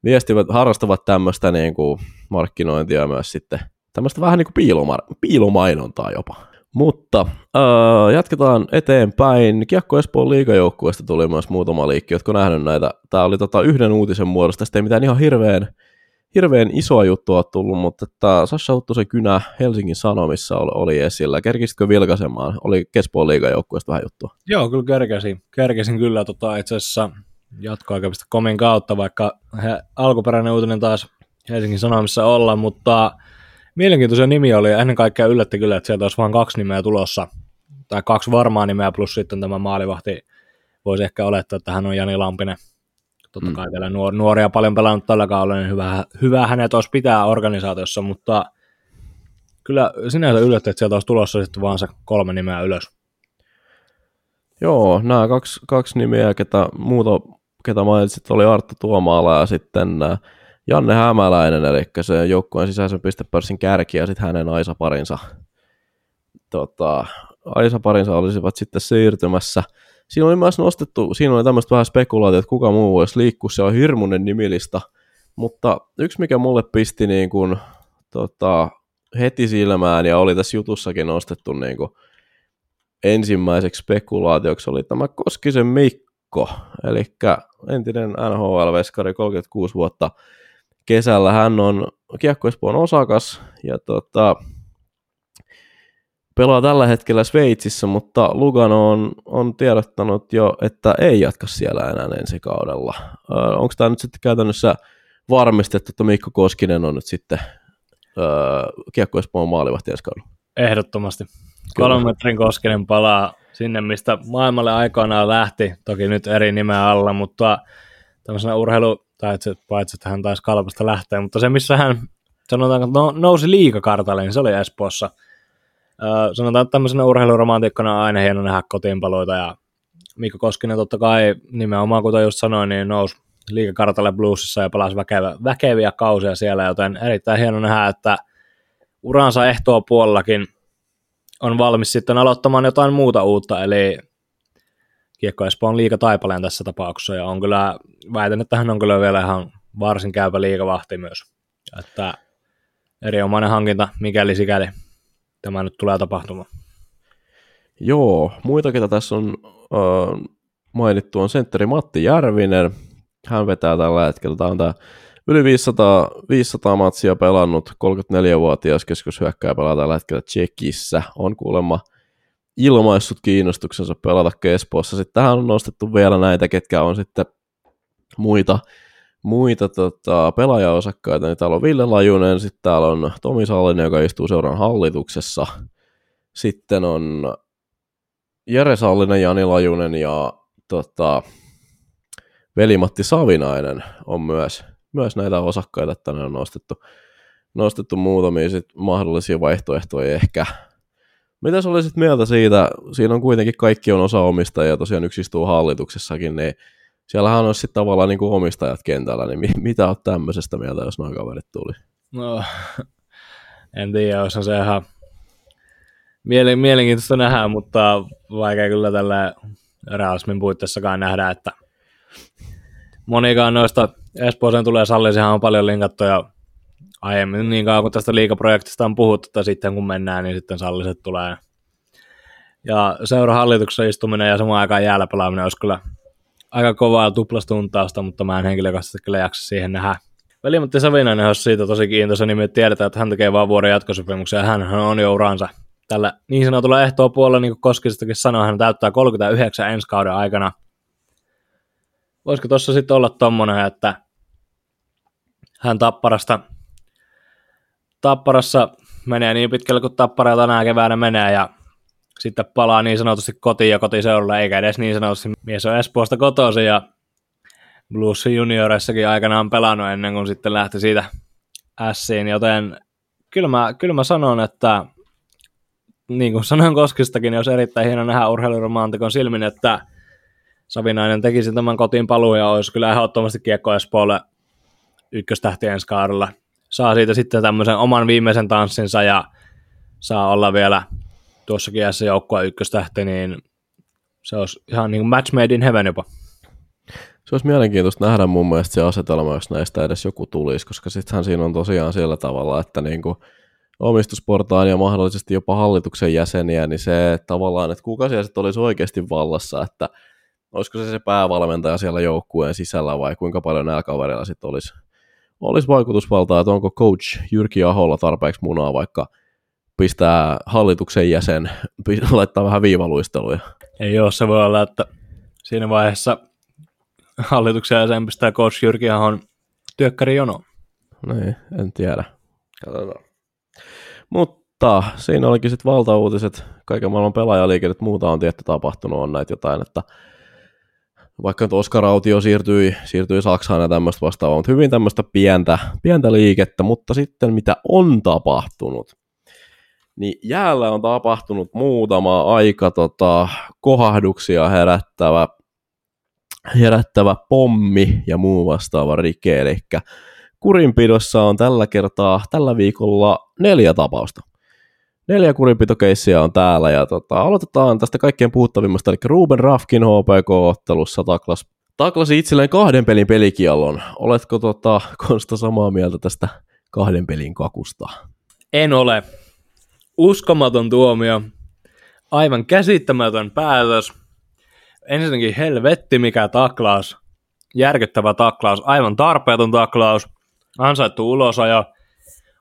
viestivät, harrastavat tämmöistä niin kuin markkinointia myös sitten, tämmöistä vähän niin kuin piiloma- piilomainontaa jopa. Mutta äh, jatketaan eteenpäin. Kiekko Espoon liigajoukkueesta tuli myös muutama liikki, jotka nähnyt näitä. Tämä oli tota yhden uutisen muodosta, tästä ei mitään ihan hirveän hirveän isoa juttua tullut, mutta että Sasha Huttusen kynä Helsingin Sanomissa oli, oli esillä. Kerkisitkö vilkaisemaan? Oli Kespoon liigajoukkueesta vähän juttua. Joo, kyllä kerkesin. Kerkesin kyllä tota, itse asiassa jatkoaikaista komin kautta, vaikka he, alkuperäinen uutinen taas Helsingin Sanomissa olla, mutta mielenkiintoisia nimi oli ja ennen kaikkea yllätti kyllä, että sieltä olisi vain kaksi nimeä tulossa tai kaksi varmaa nimeä, plus sitten tämä maalivahti, voisi ehkä olettaa, että hän on Jani Lampinen. Totta kai mm. vielä nuor- nuoria paljon pelannut tällä kaudella, niin hyvä, hyvä hänet olisi pitää organisaatiossa, mutta kyllä sinänsä yllätti, että sieltä olisi tulossa sitten vaan se kolme nimeä ylös. Joo, nämä kaksi, kaksi nimeä, ketä muuta, ketä mainitsit, oli Arttu Tuomaala ja sitten äh, Janne Hämäläinen, eli se joukkueen sisäisen pistepörssin kärki ja sitten hänen Aisa-parinsa. Tota, Aisa-parinsa olisivat sitten siirtymässä. Siinä oli myös nostettu, siinä oli tämmöistä vähän spekulaatiota, että kuka muu voisi liikkua, se on hirmuinen nimilista. Mutta yksi, mikä mulle pisti niin kuin, tota, heti silmään ja oli tässä jutussakin nostettu niin kuin, ensimmäiseksi spekulaatioksi oli tämä Koskisen Mikko, eli entinen NHL-veskari, 36 vuotta kesällä. Hän on Kiekko osakas ja tota, pelaa tällä hetkellä Sveitsissä, mutta Lugano on, on tiedottanut jo, että ei jatka siellä enää ensi kaudella. Onko tämä nyt sitten käytännössä varmistettu, että Mikko Koskinen on nyt sitten Kiekko Espoon maalivahti ensi kaudella? Ehdottomasti. Kolmen metrin Koskinen palaa sinne, mistä maailmalle aikoinaan lähti, toki nyt eri nimeä alla, mutta tämmöisenä urheilu, tai että paitsi että hän taisi kalpasta lähteä, mutta se missä hän sanotaan, että no, nousi liikakartalle, niin se oli Espoossa. Öö, sanotaan, että tämmöisenä urheiluromantiikkona on aina hieno nähdä kotiinpaloita ja Mikko Koskinen totta kai nimenomaan, kuten just sanoin, niin nousi liikakartalle bluesissa ja pelasi väkevä, väkeviä kausia siellä, joten erittäin hieno nähdä, että uransa ehtoa puolellakin on valmis sitten aloittamaan jotain muuta uutta, eli Kiekko Espoo on liika taipaleen tässä tapauksessa, ja on kyllä, väitän, että hän on kyllä vielä ihan varsin käypä liikavahti myös. Että erinomainen hankinta, mikäli sikäli tämä nyt tulee tapahtumaan. Joo, muita, ketä tässä on äh, mainittu, on sentteri Matti Järvinen. Hän vetää tällä hetkellä, tämä on tämä yli 500, 500 matsia pelannut, 34-vuotias keskushyökkääjä pelaa tällä hetkellä Tsekissä, on kuulemma ilmaissut kiinnostuksensa pelata Espoossa. Sitten tähän on nostettu vielä näitä, ketkä on sitten muita, muita tota, pelaajaosakkaita, niin täällä on Ville Lajunen, sitten täällä on Tomi Sallinen, joka istuu seuran hallituksessa, sitten on Jere Sallinen, Jani Lajunen ja tota, Veli-Matti Savinainen on myös myös näitä osakkaita tänne on nostettu, nostettu muutamia sit mahdollisia vaihtoehtoja ehkä. Mitä sä olisit mieltä siitä, siinä on kuitenkin kaikki on osa omistajia, tosiaan yksi istuu hallituksessakin, niin siellähän on sitten tavallaan niin kuin omistajat kentällä, niin mitä oot tämmöisestä mieltä, jos noin kaverit tuli? No, en tiedä, olisi se ihan mielenkiintoista nähdä, mutta vaikea kyllä tällä realismin puitteissakaan nähdä, että monikaan noista Espooseen tulee salli, sehän on paljon linkattu ja aiemmin niin kauan kun tästä liikaprojektista on puhuttu, että sitten kun mennään, niin sitten salliset tulee. Ja seurahallituksessa istuminen ja samaan aikaan jäällä pelaaminen olisi kyllä aika kovaa tuplastuntausta, mutta mä en henkilökohtaisesti kyllä jaksa siihen nähdä. Veli-Matti Savinainen olisi siitä tosi kiintoisa, niin me tiedetään, että hän tekee vain vuoden jatkosopimuksia ja hän on jo uransa tällä niin sanotulla ehtoa puolella, niin kuin Koskisistakin sanoi, hän täyttää 39 ensi kauden aikana – voisiko tuossa sitten olla tommonen, että hän Tapparasta, Tapparassa menee niin pitkälle kuin Tappara tänä keväänä menee ja sitten palaa niin sanotusti kotiin ja kotiseudulla, eikä edes niin sanotusti mies on Espoosta kotoisin ja Blues junioreissakin aikanaan pelannut ennen kuin sitten lähti siitä Siin, joten kyllä mä, kyllä mä sanon, että niin kuin sanoin Koskistakin, niin olisi erittäin hieno nähdä urheiluromantikon silmin, että Savinainen tekisi tämän kotiin paluu ja olisi kyllä ehdottomasti kiekko Espoolle ykköstähti ensi kaudella. Saa siitä sitten tämmöisen oman viimeisen tanssinsa ja saa olla vielä tuossakin jäässä joukkoa ykköstähti, niin se olisi ihan niin kuin match made in heaven jopa. Se olisi mielenkiintoista nähdä mun mielestä se asetelma, jos näistä edes joku tulisi, koska sittenhän siinä on tosiaan sillä tavalla, että niin kuin omistusportaan ja mahdollisesti jopa hallituksen jäseniä, niin se tavallaan, että kuka siellä sitten olisi oikeasti vallassa, että olisiko se se päävalmentaja siellä joukkueen sisällä vai kuinka paljon näillä kavereilla sitten olisi, olisi vaikutusvaltaa, että onko coach Jyrki Aholla tarpeeksi munaa vaikka pistää hallituksen jäsen, (laughs) laittaa vähän viivaluisteluja. Ei ole, se voi olla, että siinä vaiheessa hallituksen jäsen pistää coach Jyrki Ahon työkkäri jono. Niin, en tiedä. Katsotaan. Mutta Mutta siinä olikin sitten valtauutiset, kaiken maailman pelaajaliikennet, muuta on tietty tapahtunut, on näitä jotain, että vaikka nyt Oskar Autio siirtyi, siirtyi Saksaan ja tämmöistä vastaavaa, mutta hyvin tämmöistä pientä, pientä liikettä, mutta sitten mitä on tapahtunut, niin jäällä on tapahtunut muutama aika tota, kohahduksia herättävä, herättävä pommi ja muu vastaava rike, eli kurinpidossa on tällä kertaa, tällä viikolla neljä tapausta. Neljä kurinpitokeissiä on täällä ja tota, aloitetaan tästä kaikkein puhuttavimmasta, eli Ruben Rafkin HPK-ottelussa taklas, taklasi itselleen kahden pelin pelikiallon. Oletko tota, Konsta samaa mieltä tästä kahden pelin kakusta? En ole. Uskomaton tuomio. Aivan käsittämätön päätös. Ensinnäkin helvetti mikä taklaus. Järkyttävä taklaus. Aivan tarpeeton taklaus. Ansaittu ulosajo.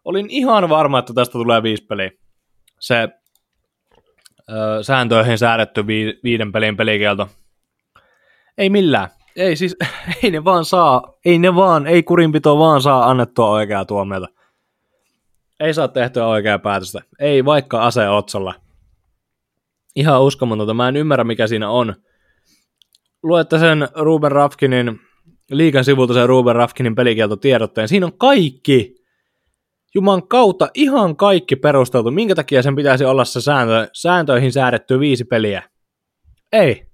Olin ihan varma, että tästä tulee viisi peliä se ö, sääntöihin säädetty vi- viiden pelin pelikielto. Ei millään. Ei siis, (laughs) ei ne vaan saa, ei ne vaan, ei kurinpito vaan saa annettua oikeaa tuomiota. Ei saa tehtyä oikeaa päätöstä. Ei vaikka ase otsalla. Ihan uskomatonta. Mä en ymmärrä, mikä siinä on. Luette sen Ruben Rafkinin, liikan sivulta sen Ruben Rafkinin pelikieltotiedotteen. Siinä on kaikki Juman kautta ihan kaikki perusteltu. Minkä takia sen pitäisi olla se sääntö, sääntöihin säädetty viisi peliä? Ei.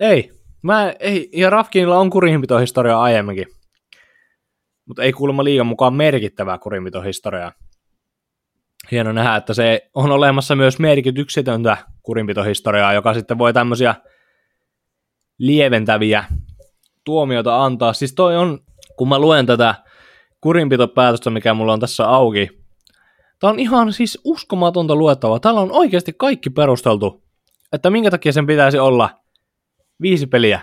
Ei. Mä, ei. Ja Rafkinilla on kurinpitohistoria aiemminkin. Mutta ei kuulemma liigan mukaan merkittävää kurinpitohistoriaa. Hieno nähdä, että se on olemassa myös merkityksetöntä kurinpitohistoriaa, joka sitten voi tämmöisiä lieventäviä tuomioita antaa. Siis toi on, kun mä luen tätä kurinpitopäätöstä, mikä mulla on tässä auki. Tämä on ihan siis uskomatonta luettavaa. Täällä on oikeasti kaikki perusteltu, että minkä takia sen pitäisi olla viisi peliä.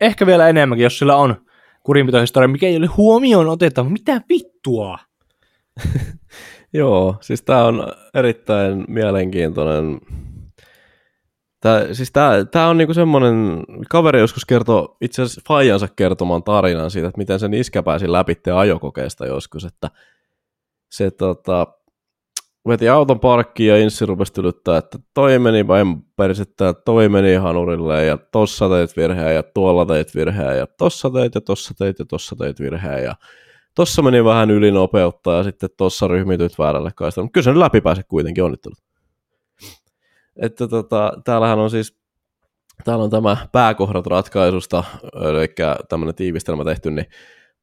Ehkä vielä enemmänkin, jos sillä on kurinpitohistoria, mikä ei ole huomioon otettava. Mitä vittua? (laughs) Joo, siis tämä on erittäin mielenkiintoinen Tää, siis on niinku semmonen, kaveri joskus kertoo itse asiassa faijansa kertomaan tarinan siitä, että miten sen iskä pääsi läpi ajokokeesta joskus, että se tota, veti auton parkkiin ja Inssi rupesi tylyttää, että toi meni persettä, toi meni hanurille ja tossa teit virheen ja tuolla teit virheen ja tossa teit ja tossa teit ja tossa teit virheen ja tossa meni vähän ylinopeutta ja sitten tossa ryhmityt väärälle kaistalle. Mutta kyllä se nyt läpi pääsi kuitenkin onnittelut että tota, täällähän on siis täällä on tämä pääkohdat ratkaisusta, eli tämmöinen tiivistelmä tehty, niin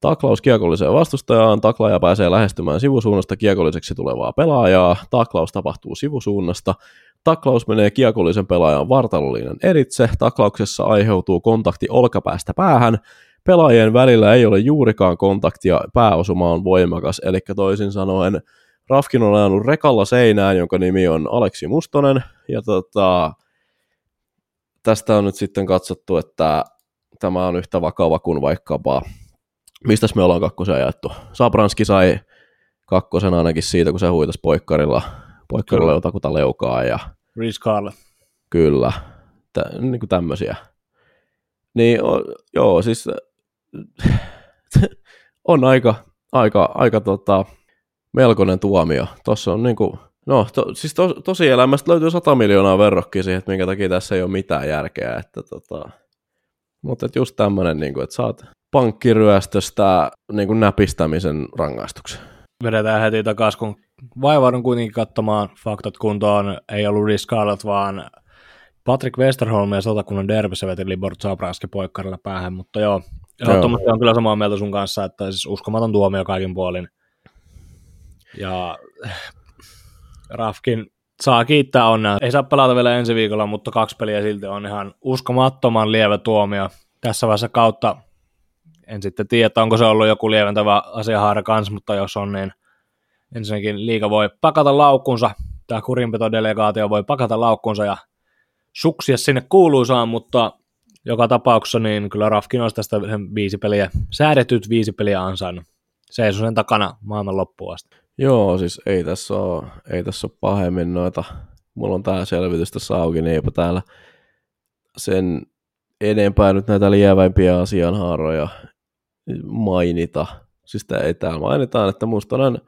taklaus kiekolliseen vastustajaan, taklaaja pääsee lähestymään sivusuunnasta kiekolliseksi tulevaa pelaajaa, taklaus tapahtuu sivusuunnasta, taklaus menee kiekollisen pelaajan vartalollinen eritse, taklauksessa aiheutuu kontakti olkapäästä päähän, pelaajien välillä ei ole juurikaan kontaktia, pääosuma on voimakas, eli toisin sanoen Rafkin on ajanut rekalla seinään, jonka nimi on Aleksi Mustonen, ja tota, tästä on nyt sitten katsottu, että tämä on yhtä vakava kuin vaikkapa, mistä me ollaan kakkosen jaettu. Sabranski sai kakkosen ainakin siitä, kun se huitas poikkarilla, poikkarilla jotakuta leukaa. Ja, Reese Carle. Kyllä, tä, niin kuin tämmöisiä. Niin o, joo, siis (laughs) on aika, aika, aika tota, melkoinen tuomio. Tuossa on niin kuin, no to, siis to, tosielämästä löytyy 100 miljoonaa verrokkia siihen, että minkä takia tässä ei ole mitään järkeä. Että tota, mutta että just tämmöinen, niin kuin, että saat pankkiryöstöstä niin kuin näpistämisen rangaistuksen. Vedetään heti takaisin, kun vaivaudun kuitenkin katsomaan faktat kuntoon. Ei ollut Rick Scarlett, vaan Patrick Westerholm ja sotakunnan derbyssä veti Libor Zabranski poikkarilla päähän, mutta joo, ehdottomasti on kyllä samaa mieltä sun kanssa, että siis uskomaton tuomio kaikin puolin. Ja Rafkin saa kiittää onnea. Ei saa pelata vielä ensi viikolla, mutta kaksi peliä silti on ihan uskomattoman lievä tuomio. Tässä vaiheessa kautta en sitten tiedä, onko se ollut joku lieventävä asiahaara kanssa, mutta jos on, niin ensinnäkin liiga voi pakata laukkunsa, tämä kurinpitodelegaatio voi pakata laukkunsa ja suksia sinne kuuluisaan, mutta joka tapauksessa niin kyllä Rafkin olisi tästä viisi peliä, säädetyt viisi peliä ansainnut. Seiso sen takana maailman loppuun asti. Joo, siis ei tässä ole, ei tässä ole pahemmin noita, mulla on tää selvitys tässä auki, niin eipä täällä sen enempää nyt näitä lieväimpiä asianhaaroja mainita. Siis tää, ei täällä mainitaan, että Mustonen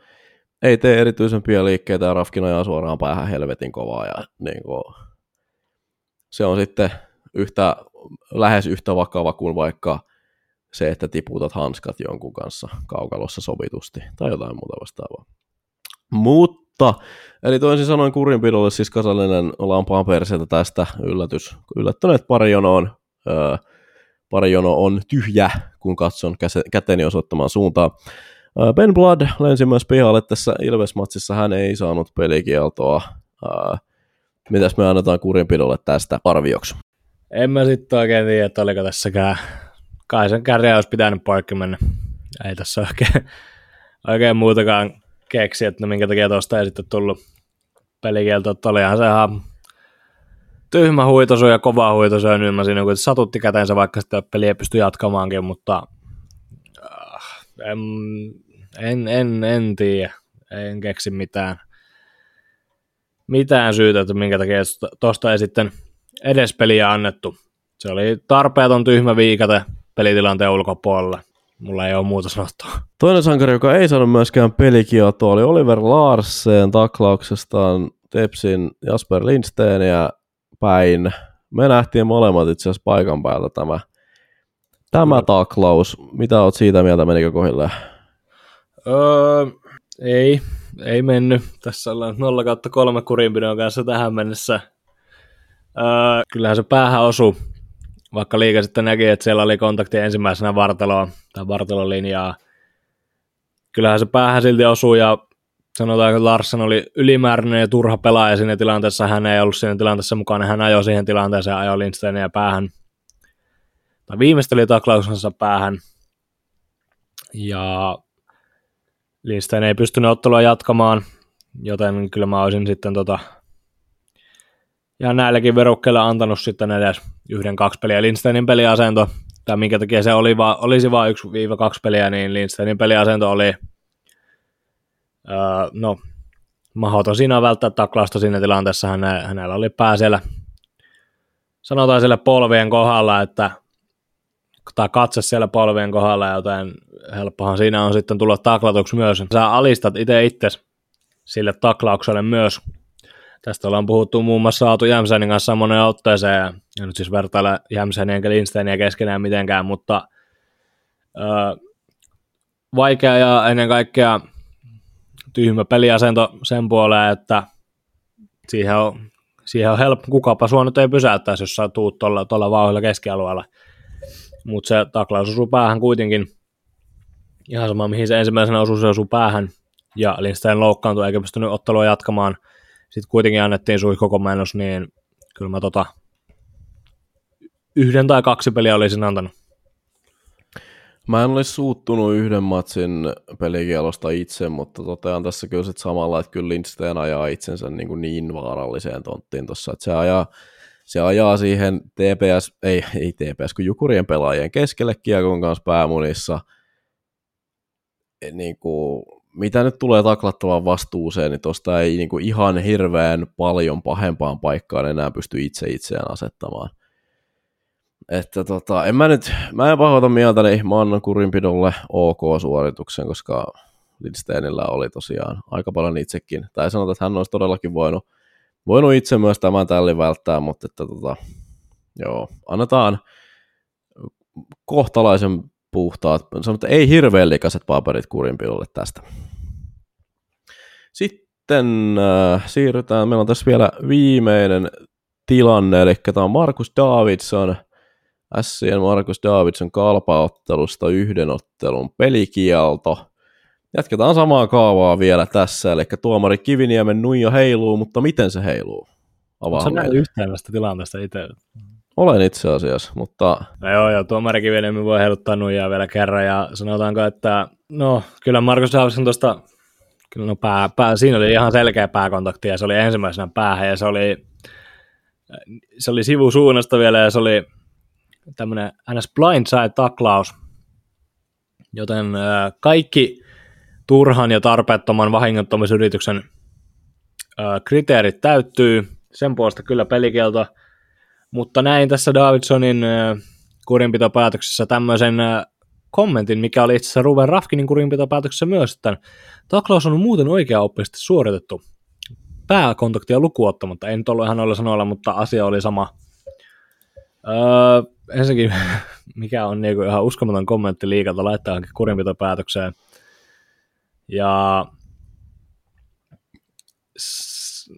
ei tee erityisempiä liikkeitä ja Rafkin ajaa suoraan päähän helvetin kovaa ja niin kuin, se on sitten yhtä, lähes yhtä vakava kuin vaikka se, että tiputat hanskat jonkun kanssa kaukalossa sovitusti tai jotain muuta vastaavaa. Mutta, eli toisin sanoen kurinpidolle siis kasallinen lampaan perseitä tästä yllätys. Yllättäneet pari jonoon. Öö, pari jono on tyhjä, kun katson käteni osoittamaan suuntaan. Ben Blood lensi myös pihalle tässä Ilves-matsissa. Hän ei saanut pelikieltoa. Mitäs me annetaan kurinpidolle tästä arvioksi? En mä sitten oikein tiedä, että oliko tässäkään. Kai sen kärjä olisi pitänyt poikki mennä. Ei tässä oikein, oikein muutakaan keksi, että no minkä takia tuosta ei sitten tullut pelikielto, että olihan se ihan tyhmä huitosu ja kova huitosu, nyt mä siinä kun satutti käteensä, vaikka sitä peliä pystyi jatkamaankin, mutta äh, en, en, en, en tiedä, en keksi mitään, mitään syytä, että minkä takia tuosta ei sitten edes peliä annettu. Se oli tarpeeton tyhmä viikate pelitilanteen ulkopuolella. Mulla ei ole muuta sanottua. Toinen sankari, joka ei saanut myöskään pelikieltoa, oli Oliver Larsen taklauksestaan Tepsin Jasper ja päin. Me nähtiin molemmat itse asiassa paikan päältä tämä, tämä taklaus. Mitä oot siitä mieltä, menikö kohilleen? Öö, ei, ei mennyt. Tässä ollaan 0 3 kurinpidon kanssa tähän mennessä. Öö, kyllähän se päähän osui vaikka liiga sitten näki, että siellä oli kontakti ensimmäisenä vartaloa tai vartalon linjaa. Kyllähän se päähän silti osuu ja sanotaan, että Larsen oli ylimääräinen ja turha pelaaja siinä tilanteessa. Hän ei ollut siinä tilanteessa mukana. Hän ajoi siihen tilanteeseen ajoi Lindsteinia päähän. Tai viimeisteli taklauksensa päähän. Ja Lindstein ei pystynyt ottelua jatkamaan, joten kyllä mä olisin sitten tota, ja näilläkin verukkeilla antanut sitten edes yhden kaksi peliä. Lindsteinin peliasento, tai minkä takia se oli va, olisi vain yksi viiva kaksi peliä, niin Lindsteinin peliasento oli öö, no, mahdoton siinä välttää taklausta siinä tilanteessa. Häne, hänellä oli pää siellä, sanotaan siellä polvien kohdalla, että tai katse siellä polvien kohdalla, joten helppohan siinä on sitten tulla taklatuksi myös. Sä alistat itse itse sille taklaukselle myös, Tästä ollaan puhuttu muun muassa Saatu Jämsänin kanssa monen otteeseen, ja nyt siis vertailla Jämsänin enkä Lindsteinia keskenään mitenkään, mutta öö, vaikea ja ennen kaikkea tyhmä peliasento sen puoleen, että siihen on, siihen on helppo, kukapa sua nyt ei pysäyttäisi, jos sä tuut tuolla, tuolla vauhdilla keskialueella. Mutta se taklaus osuu päähän kuitenkin. Ihan sama, mihin se ensimmäisenä osuu, se osuu päähän, ja Lindstein loukkaantui eikä pystynyt ottelua jatkamaan – sitten kuitenkin annettiin suihkokomennus, niin kyllä mä tota, yhden tai kaksi peliä olisin antanut. Mä en olisi suuttunut yhden matsin pelikielosta itse, mutta totean tässä kyllä sit samalla, että kyllä Lindstein ajaa itsensä niin, kuin niin vaaralliseen tonttiin tuossa, että se ajaa, se ajaa siihen TPS, ei, ei TPS, kun Jukurien pelaajien keskelle kiekon kanssa päämunissa, niin kuin, mitä nyt tulee taklattavaan vastuuseen, niin tuosta ei niin kuin ihan hirveän paljon pahempaan paikkaan enää pysty itse itseään asettamaan. Että tota, en mä nyt, mä en pahoita mieltäni, mä annan kurinpidolle OK-suorituksen, koska Lindsteinillä oli tosiaan aika paljon itsekin, tai sanotaan, että hän olisi todellakin voinut, voinut itse myös tämän tällin välttää, mutta että tota, joo, annetaan kohtalaisen puhtaat, sanotaan, että ei hirveän likaiset paperit kurinpidolle tästä. Sitten äh, siirrytään, meillä on tässä vielä viimeinen tilanne, eli tämä on Markus Davidson, Sien Markus Davidson kalpaottelusta yhden ottelun pelikielto. Jatketaan samaa kaavaa vielä tässä, eli tuomari Kiviniemen nuija heiluu, mutta miten se heiluu? Avaa Sä näin yhtään tästä tilanteesta itse. Olen itse asiassa, mutta... No joo, joo, tuomari Kiviniemen voi heiluttaa nuijaa vielä kerran, ja sanotaanko, että no, kyllä Markus Davidson tuosta Kyllä no pää, pää, siinä oli ihan selkeä pääkontakti ja se oli ensimmäisenä päähän ja se oli, se oli sivusuunnasta vielä ja se oli tämmöinen ns. blindside taklaus, joten kaikki turhan ja tarpeettoman vahingoittamisyrityksen kriteerit täyttyy, sen puolesta kyllä pelikielto, mutta näin tässä Davidsonin kurinpitopäätöksessä tämmöisen kommentin, mikä oli itse asiassa Ruben Rafkinin kurinpitopäätöksessä myös, että taklaus on muuten oikea-oppisesti suoritettu pääkontaktia lukuottamatta. En nyt ollut ihan noilla sanoilla, mutta asia oli sama. Öö, ensinnäkin, (laughs) mikä on niinku ihan uskomaton kommentti liikalta laittaa johonkin kurinpitopäätökseen. Ja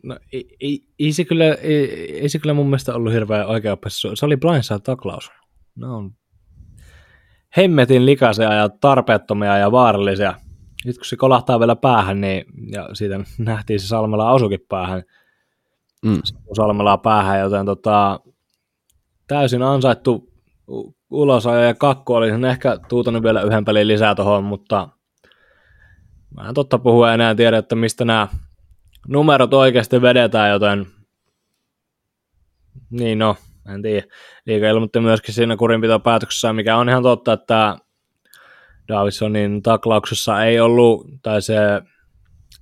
no, ei, ei, ei, se kyllä, ei, ei, se kyllä mun mielestä ollut hirveän oikea Se oli blindside taklaus. Ne on hemmetin likaisia ja tarpeettomia ja vaarallisia. Nyt kun se kolahtaa vielä päähän, niin, ja siitä nähtiin se Salmela osukin päähän, mm. Salmela päähän, joten tota, täysin ansaittu ulosajo ja kakku oli ehkä tuutanut vielä yhden pelin lisää tuohon, mutta mä en totta puhua enää tiedä, että mistä nämä numerot oikeasti vedetään, joten niin no, en tiedä. Liika ilmoitti myöskin siinä kurinpitopäätöksessä, mikä on ihan totta, että Davidsonin taklauksessa ei ollut, tai se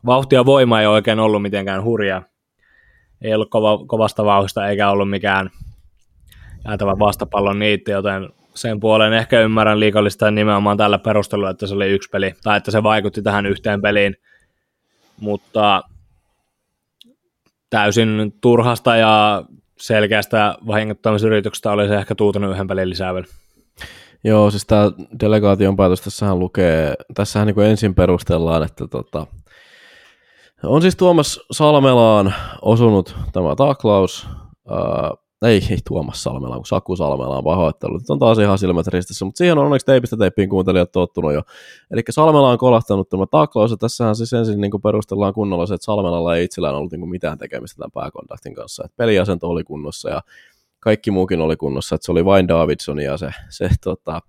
vauhti ja voima ei oikein ollut mitenkään hurja. Ei ollut kova, kovasta vauhista eikä ollut mikään jäätävä vastapallon niitti, joten sen puolen ehkä ymmärrän liikallista nimenomaan tällä perustelulla, että se oli yksi peli, tai että se vaikutti tähän yhteen peliin, mutta täysin turhasta ja selkeästä vahingoittamisyrityksestä olisi ehkä tuutunut yhden pelin lisää vielä. Joo, siis tämä delegaation päätös, tässähän lukee, tässähän niin ensin perustellaan, että tota, on siis Tuomas Salmelaan osunut tämä taklaus, ää, ei, ei Tuomas Salmela, kun Saku Salmela on pahoittelut. On taas ihan silmät ristissä, mutta siihen on onneksi teipistä teippiin kuuntelijat tottunut jo. Eli Salmela on kolahtanut tämä taklaus, ja tässähän siis ensin niin perustellaan kunnolla se, että Salmelalla ei itsellään ollut niin mitään tekemistä tämän pääkontaktin kanssa. Että peliasento oli kunnossa ja kaikki muukin oli kunnossa, että se oli vain Davidson ja se, se tota,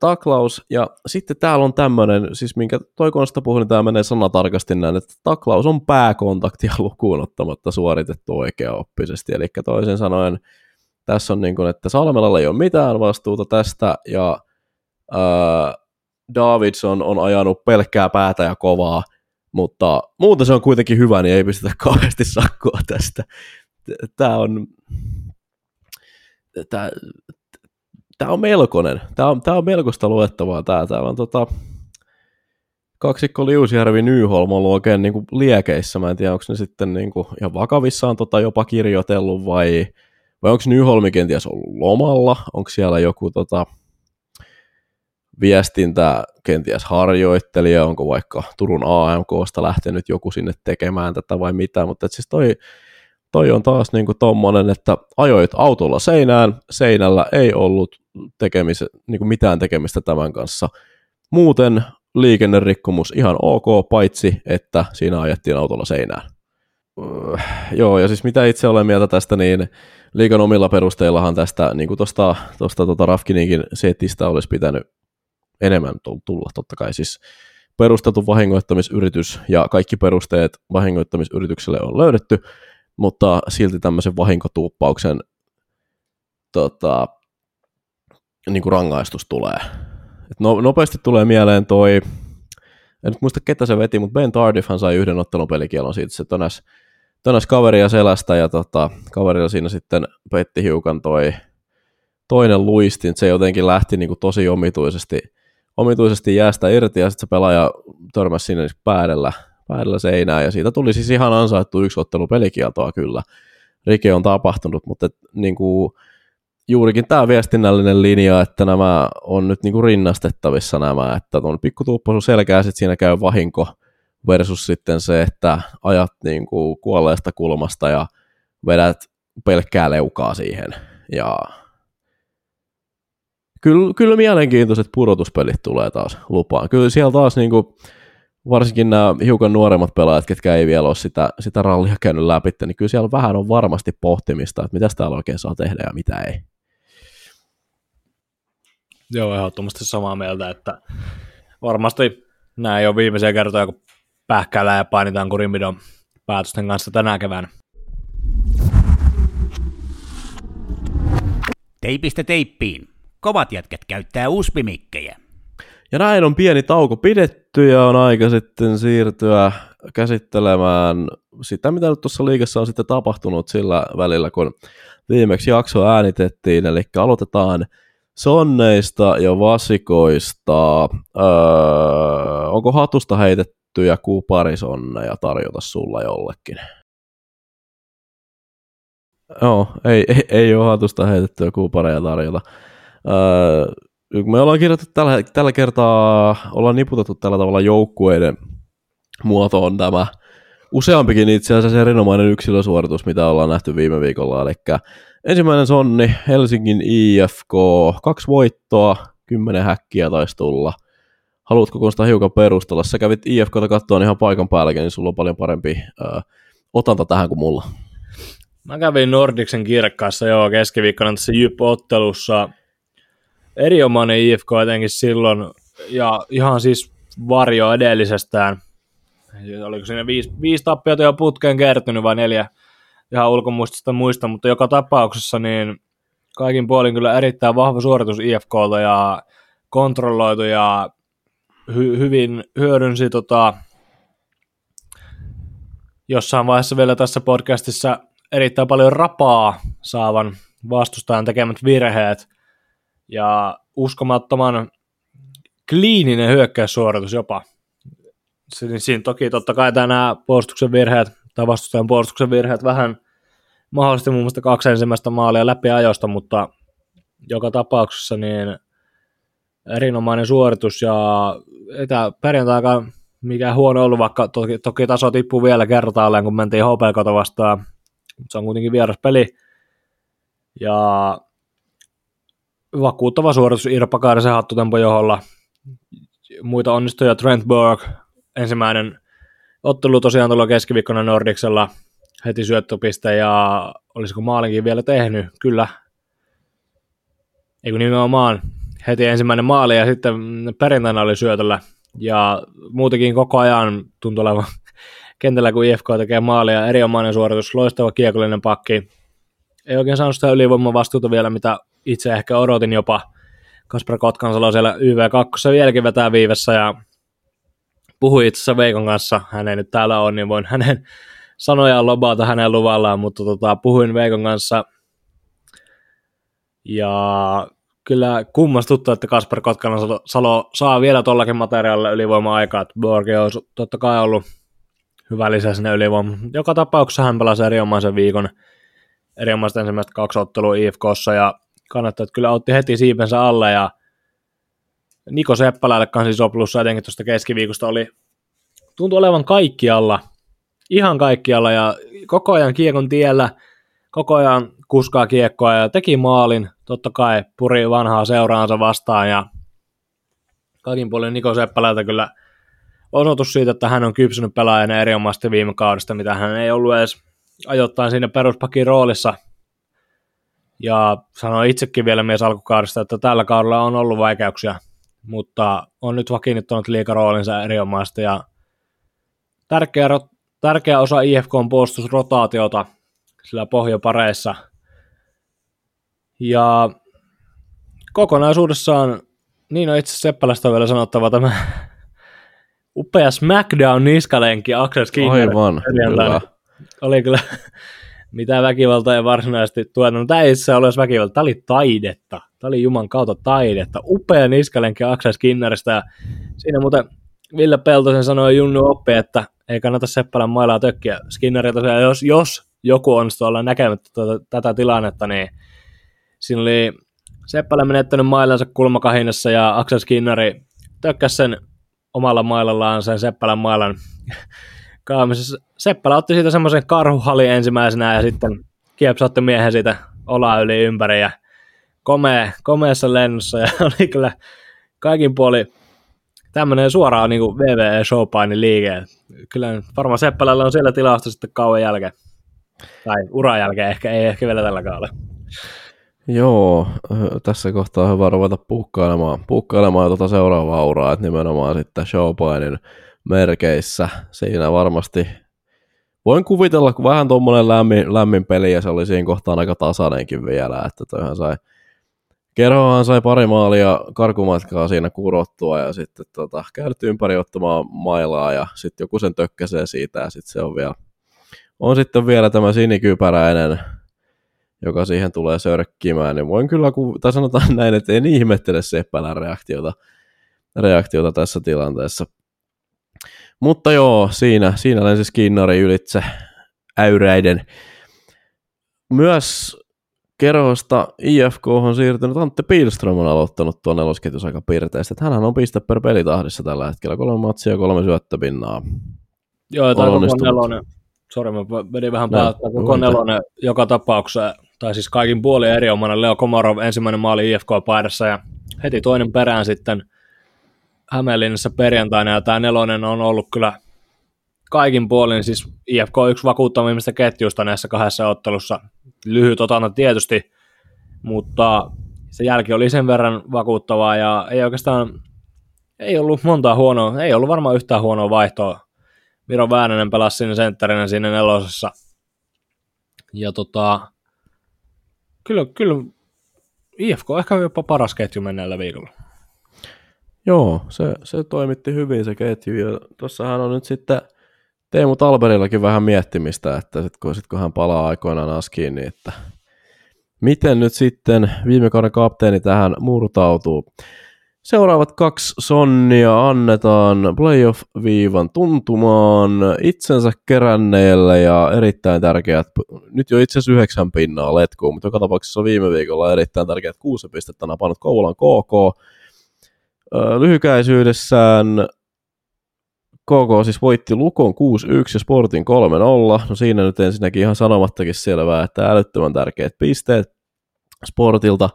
taklaus, ja sitten täällä on tämmöinen, siis minkä toi konsta puhui, niin tämä menee sanatarkasti näin, että taklaus on pääkontaktia (laughs) lukuun ottamatta suoritettu oikeaoppisesti, eli toisin sanoen tässä on niin kuin, että Salmelalla ei ole mitään vastuuta tästä, ja ää, Davidson on ajanut pelkkää päätä ja kovaa, mutta muuten se on kuitenkin hyvä, niin ei pistetä (laughs) kauheasti sakkoa tästä. Tämä on, tämä, tämä on melkoinen. Tämä on, tämä on melkoista luettavaa. Tämä, täällä on tota, kaksikko Liusjärvi Nyholm ollut oikein niin kuin liekeissä. Mä en tiedä, onko ne sitten niin kuin ihan vakavissaan tota jopa kirjoitellut vai, vai onko Nyholmi kenties ollut lomalla? Onko siellä joku tota, viestintä kenties harjoittelija, onko vaikka Turun AMKsta lähtenyt joku sinne tekemään tätä vai mitä, mutta siis toi, toi on taas niin kuin tommonen, että ajoit autolla seinään, seinällä ei ollut tekemis, niin kuin mitään tekemistä tämän kanssa. Muuten liikennerikkomus ihan ok, paitsi että siinä ajettiin autolla seinään. Öö, joo, ja siis mitä itse olen mieltä tästä, niin liikan omilla perusteillahan tästä, niin kuin tuosta, tuosta tuota Rafkininkin setistä olisi pitänyt enemmän tulla, totta kai siis perusteltu vahingoittamisyritys ja kaikki perusteet vahingoittamisyritykselle on löydetty, mutta silti tämmöisen vahinkotuuppauksen tota, niin kuin rangaistus tulee. Et no, nopeasti tulee mieleen toi, en nyt muista ketä se veti, mutta Ben Tardifhan sai yhden ottelun pelikielon siitä, se tönäs, tönäs kaveria selästä ja tota, kaverilla siinä sitten petti hiukan toi toinen luistin, se jotenkin lähti niin kuin tosi omituisesti, omituisesti jäästä irti ja sitten se pelaaja törmäsi sinne päädellä, päädellä seinään ja siitä tuli siis ihan ansaittu yksi ottelu pelikieltoa kyllä. Rike on tapahtunut, mutta et, niin kuin, juurikin tämä viestinnällinen linja, että nämä on nyt niin kuin rinnastettavissa nämä, että on pikkutuuppaisuus selkeä, sitten siinä käy vahinko versus sitten se, että ajat niin kuin kuolleesta kulmasta ja vedät pelkkää leukaa siihen. Ja kyllä, kyllä mielenkiintoiset pudotuspelit tulee taas lupaan. Kyllä siellä taas niin kuin, varsinkin nämä hiukan nuoremmat pelaajat, ketkä ei vielä ole sitä, sitä rallia käynyt läpi, niin kyllä siellä vähän on varmasti pohtimista, että mitä täällä oikein saa tehdä ja mitä ei. Joo, ehdottomasti samaa mieltä, että varmasti nämä ei ole viimeisiä kertoja, kun pähkäillään ja painitaan kurinpidon päätösten kanssa tänä keväänä. Teipistä teippiin. Kovat jätkät käyttää uspimikkejä. Ja näin on pieni tauko pidetty ja on aika sitten siirtyä käsittelemään sitä, mitä nyt tuossa liikassa on sitten tapahtunut sillä välillä, kun viimeksi jakso äänitettiin. Eli aloitetaan sonneista ja vasikoista. Öö, onko hatusta heitettyjä kuparisonneja tarjota sulla jollekin? Joo, ei, ei, ei ole hatusta heitettyä kuupareja tarjota. Öö, me ollaan kirjoitettu tällä, tällä kertaa, ollaan niputettu tällä tavalla joukkueiden muotoon tämä useampikin itse asiassa erinomainen yksilösuoritus, mitä ollaan nähty viime viikolla. Eli ensimmäinen sonni, Helsingin IFK, kaksi voittoa, kymmenen häkkiä taisi tulla. Haluatko Konsta hiukan perustella? Sä kävit IFKta katsoa ihan paikan päälläkin, niin sulla on paljon parempi öö, otanta tähän kuin mulla. Mä kävin Nordiksen kirkkaassa joo keskiviikkona tässä Jyp-ottelussa. Erinomainen IFK etenkin silloin, ja ihan siis varjo edellisestään. Oliko siinä viisi, viisi tappiota jo putkeen kertynyt vai neljä ihan ulkomuistista muista, mutta joka tapauksessa niin kaikin puolin kyllä erittäin vahva suoritus IFKlta ja kontrolloitu ja hy- hyvin hyödynsi tota, jossain vaiheessa vielä tässä podcastissa erittäin paljon rapaa saavan vastustajan tekemät virheet ja uskomattoman kliininen hyökkäyssuoritus jopa. Siinä toki totta kai nämä puolustuksen virheet tai vastustajan puolustuksen virheet vähän mahdollisesti muun muassa kaksi ensimmäistä maalia läpi ajosta, mutta joka tapauksessa niin erinomainen suoritus ja etä perjantaika mikä huono ollut, vaikka toki, toki taso tippuu vielä kertaalleen, kun mentiin HPKta vastaan se on kuitenkin vieras peli. Ja vakuuttava suoritus Irpa Kaarisen hattutempo joholla. Muita onnistuja Trent Burg, ensimmäinen ottelu tosiaan tuolla keskiviikkona Nordiksella, heti syöttöpiste ja olisiko maalinkin vielä tehnyt? Kyllä. Eikö nimenomaan heti ensimmäinen maali ja sitten perjantaina oli syötöllä ja muutenkin koko ajan tuntui olevan (laughs) kentällä, kun IFK tekee maalia, erinomainen suoritus, loistava kiekollinen pakki. Ei oikein saanut sitä ylivoimavastuuta vielä, mitä itse ehkä odotin jopa. Kasper Kotkansalo siellä YV2 vieläkin vetää viivessä ja puhui itse asiassa Veikon kanssa, hän ei nyt täällä ole, niin voin hänen (laughs) sanojaan lobata hänen luvallaan, mutta tota, puhuin Veikon kanssa. Ja kyllä kummastuttu, että Kasper Kotkansalo saa vielä tuollakin materiaalilla ylivoima-aikaa, Borgi on totta kai ollut hyvä lisä sinne ylivoimaan. Joka tapauksessa hän pelasi erinomaisen viikon, erinomaisesti ensimmäistä kaksi ottelua IFKssa ja kannattaa, että kyllä otti heti siipensä alle ja Niko Seppälälle kanssa soplussa etenkin tuosta keskiviikosta oli, tuntui olevan kaikkialla, ihan kaikkialla ja koko ajan kiekon tiellä, koko ajan kuskaa kiekkoa ja teki maalin, totta kai puri vanhaa seuraansa vastaan ja kaikin puolin Niko Seppälältä kyllä osoitus siitä, että hän on kypsynyt pelaajana erinomaisesti viime kaudesta, mitä hän ei ollut edes ajoittain siinä peruspakin roolissa. Ja sanoi itsekin vielä mies alkukaudesta, että tällä kaudella on ollut vaikeuksia, mutta on nyt vakiinnuttanut liikaroolinsa erinomaisesti ja tärkeä, tärkeä osa IFK on puolustusrotaatiota sillä pohjapareissa. Ja kokonaisuudessaan, niin on itse Seppälästä vielä sanottava tämä (laughs) upea SmackDown niskalenki Axel Skinner. Aivan, kyllä. Oli kyllä mitä väkivalta ei varsinaisesti tuoda. No, tämä ei itse ole väkivalta, tämä oli taidetta. Tämä oli Juman kautta taidetta. Upea niskalenki Axel Skinneristä. Siinä muuten Ville Peltosen sanoi Junnu Oppi, että ei kannata Seppälän mailaa tökkiä. Skinneri tosiaan, jos, jos joku on olla näkemättä tuota, tätä tilannetta, niin siinä oli Seppälä menettänyt mailansa kulmakahinassa ja Axel Skinneri tökkäsi sen omalla mailallaan sen Seppälän mailan kaamisessa. Seppälä otti siitä semmoisen karhuhalin ensimmäisenä ja sitten kiepsautti miehen siitä olaa yli ympäri ja komea, komeessa lennossa (laughs) ja oli kyllä kaikin puoli tämmöinen suoraan niin VVE showpaini liike. Kyllä varmaan Seppälällä on siellä tilausta sitten kauan jälkeen. Tai uran jälkeen, ehkä ei ehkä vielä tällä kaudella. Joo, tässä kohtaa on hyvä ruveta puukkailemaan, puukkailemaan tuota seuraavaa uraa, että nimenomaan sitten showpainin merkeissä. Siinä varmasti voin kuvitella, kun vähän tuommoinen lämmin, lämmin peli ja se oli siinä kohtaan aika tasainenkin vielä, että toihan sai Kerhohan sai pari maalia karkumatkaa siinä kurottua ja sitten tota, käynyt ympäri ottamaan mailaa ja sitten joku sen tökkäsee siitä ja sitten se on vielä, on sitten vielä tämä sinikypäräinen joka siihen tulee sörkkimään, niin voin kyllä, tai sanotaan (laughs) näin, että en ihmettele Seppälän reaktiota, reaktiota tässä tilanteessa. Mutta joo, siinä, siinä lensi Skinnari ylitse äyräiden. Myös kerhosta IFK on siirtynyt, Antti Pilström on aloittanut tuon nelosketjus aika pirteästi. Hänhän on piste per pelitahdissa tällä hetkellä, kolme matsia ja kolme syöttöpinnaa. Joo, ja On koko nelonen, sori mä vedin vähän päältä, koko nelonen joka tapauksessa, tai siis kaikin puolin erinomainen Leo Komarov ensimmäinen maali IFK-paidassa ja heti toinen perään sitten Hämeenlinnassa perjantaina ja tämä nelonen on ollut kyllä kaikin puolin, siis IFK on yksi vakuuttavimmista ketjuista näissä kahdessa ottelussa, lyhyt otanta tietysti, mutta se jälki oli sen verran vakuuttavaa ja ei oikeastaan, ei ollut montaa huonoa, ei ollut varmaan yhtään huonoa vaihtoa Miro Väänänen pelasi sinne sentterinä siinä nelosessa. Ja tota, kyllä, kyllä IFK on ehkä jopa paras ketju menneellä viikolla. Joo, se, se toimitti hyvin se ketju, ja tuossahan on nyt sitten Teemu Talberillakin vähän miettimistä, että sit kun, sit kun hän palaa aikoinaan askiin, niin että miten nyt sitten viime kauden kapteeni tähän murtautuu. Seuraavat kaksi sonnia annetaan playoff-viivan tuntumaan itsensä keränneelle ja erittäin tärkeät, nyt jo itse asiassa yhdeksän pinnaa letkuun, mutta joka tapauksessa viime viikolla erittäin tärkeät kuusi pistettä napannut Kouvolan KK. Lyhykäisyydessään KK siis voitti Lukon 6-1 ja Sportin 3-0. No siinä nyt ensinnäkin ihan sanomattakin selvää, että älyttömän tärkeät pisteet Sportilta.